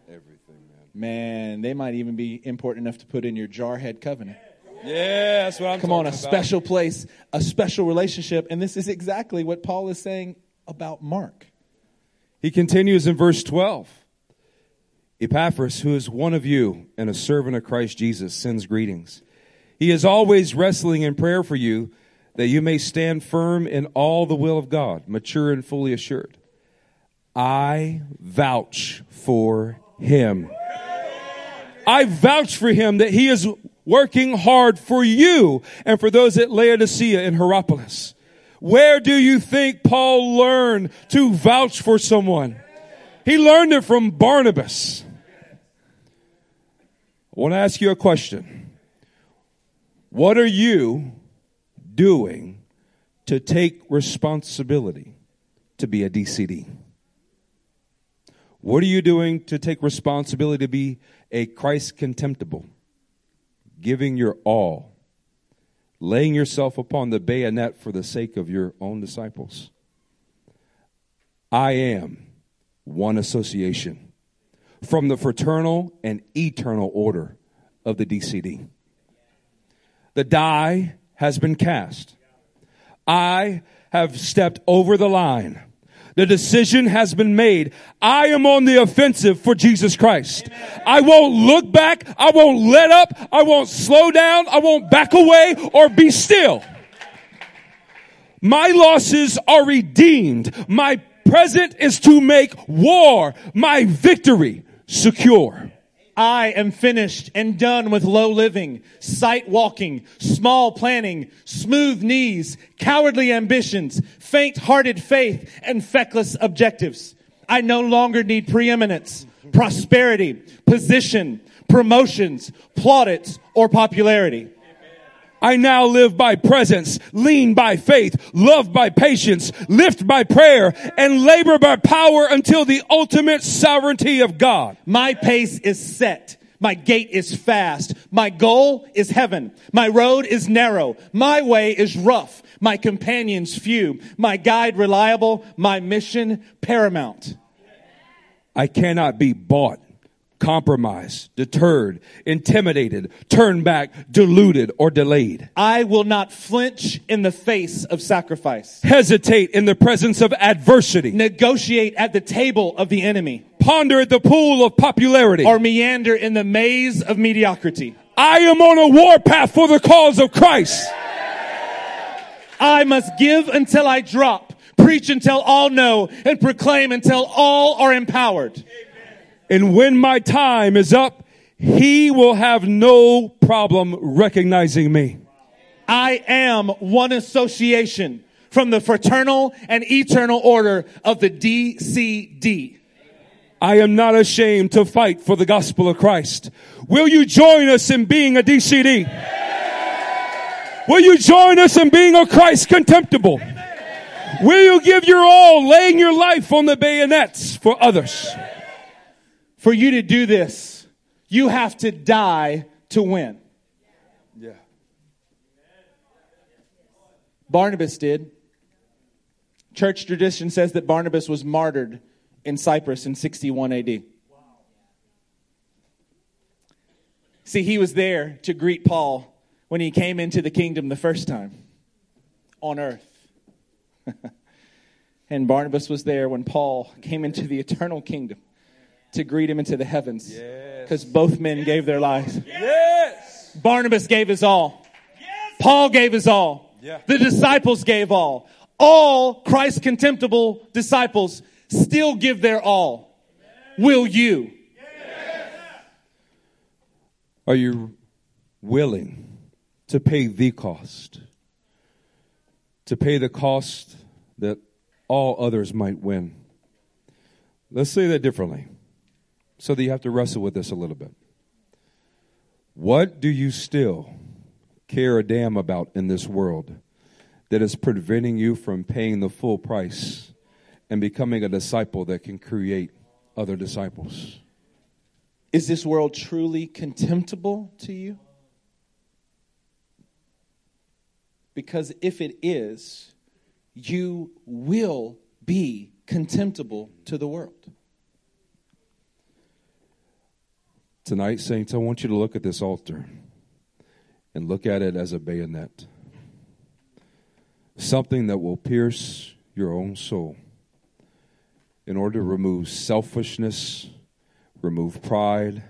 Everything, man. Man, they might even be important enough to put in your jarhead covenant. Yeah, that's what I'm Come on, a about. special place, a special relationship. And this is exactly what Paul is saying about Mark. He continues in verse 12. Epaphras, who is one of you and a servant of Christ Jesus, sends greetings. He is always wrestling in prayer for you that you may stand firm in all the will of God, mature and fully assured. I vouch for him. I vouch for him that he is working hard for you and for those at Laodicea and Hierapolis. Where do you think Paul learned to vouch for someone? He learned it from Barnabas. I want to ask you a question. What are you doing to take responsibility to be a DCD? What are you doing to take responsibility to be a Christ contemptible? Giving your all laying yourself upon the bayonet for the sake of your own disciples. I am one association from the fraternal and eternal order of the DCD. The die has been cast. I have stepped over the line. The decision has been made. I am on the offensive for Jesus Christ. I won't look back. I won't let up. I won't slow down. I won't back away or be still. My losses are redeemed. My present is to make war, my victory secure. I am finished and done with low living, sight walking, small planning, smooth knees, cowardly ambitions, faint hearted faith, and feckless objectives. I no longer need preeminence, prosperity, position, promotions, plaudits, or popularity. I now live by presence, lean by faith, love by patience, lift by prayer, and labor by power until the ultimate sovereignty of God. My pace is set. My gait is fast. My goal is heaven. My road is narrow. My way is rough. My companions few. My guide reliable. My mission paramount. I cannot be bought compromised, deterred, intimidated, turned back, deluded, or delayed. I will not flinch in the face of sacrifice. Hesitate in the presence of adversity. Negotiate at the table of the enemy. Ponder at the pool of popularity. Or meander in the maze of mediocrity. I am on a warpath for the cause of Christ. I must give until I drop, preach until all know, and proclaim until all are empowered. And when my time is up, he will have no problem recognizing me. I am one association from the fraternal and eternal order of the DCD. I am not ashamed to fight for the gospel of Christ. Will you join us in being a DCD? Will you join us in being a Christ contemptible? Will you give your all, laying your life on the bayonets for others? For you to do this, you have to die to win. Yeah. Barnabas did. Church tradition says that Barnabas was martyred in Cyprus in 61 AD. See, he was there to greet Paul when he came into the kingdom the first time on earth. and Barnabas was there when Paul came into the eternal kingdom to greet him into the heavens. Because yes. both men gave their lives. Yes. Barnabas gave his all. Yes. Paul gave his all. Yeah. The disciples gave all. All Christ contemptible disciples still give their all. Will you? Are you willing to pay the cost? To pay the cost that all others might win? Let's say that differently so that you have to wrestle with this a little bit. What do you still care a damn about in this world that is preventing you from paying the full price and becoming a disciple that can create other disciples? Is this world truly contemptible to you? Because if it is, you will be contemptible to the world. Tonight, saints, I want you to look at this altar and look at it as a bayonet. Something that will pierce your own soul in order to remove selfishness, remove pride,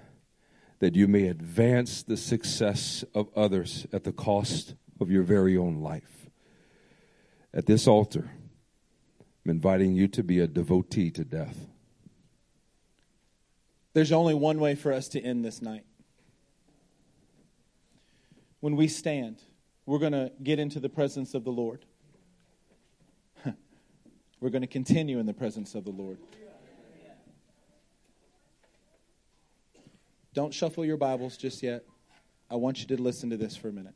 that you may advance the success of others at the cost of your very own life. At this altar, I'm inviting you to be a devotee to death. There's only one way for us to end this night. When we stand, we're going to get into the presence of the Lord. we're going to continue in the presence of the Lord. Don't shuffle your Bibles just yet. I want you to listen to this for a minute.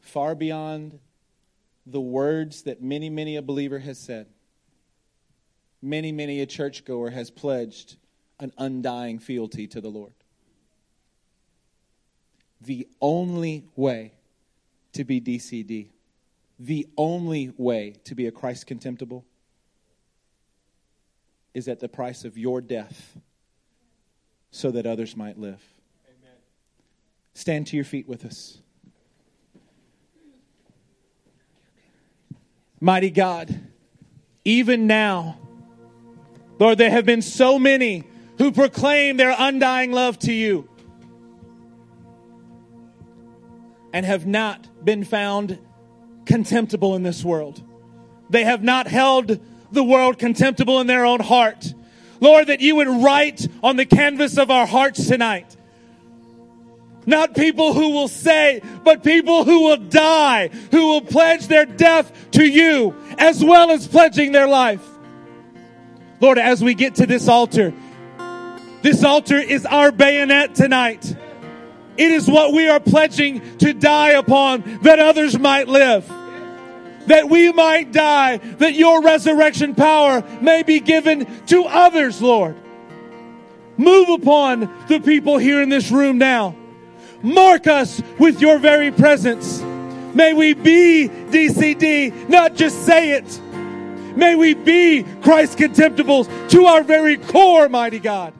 Far beyond the words that many, many a believer has said many, many a churchgoer has pledged an undying fealty to the Lord. the only way to be DCD, the only way to be a Christ contemptible, is at the price of your death so that others might live. Amen. Stand to your feet with us. Mighty God, even now, Lord, there have been so many who proclaim their undying love to you and have not been found contemptible in this world. They have not held the world contemptible in their own heart. Lord, that you would write on the canvas of our hearts tonight. Not people who will say, but people who will die, who will pledge their death to you as well as pledging their life. Lord, as we get to this altar, this altar is our bayonet tonight. It is what we are pledging to die upon that others might live that we might die, that your resurrection power may be given to others, Lord. Move upon the people here in this room now. Mark us with your very presence. May we be DCD, not just say it. May we be Christ contemptibles to our very core, mighty God.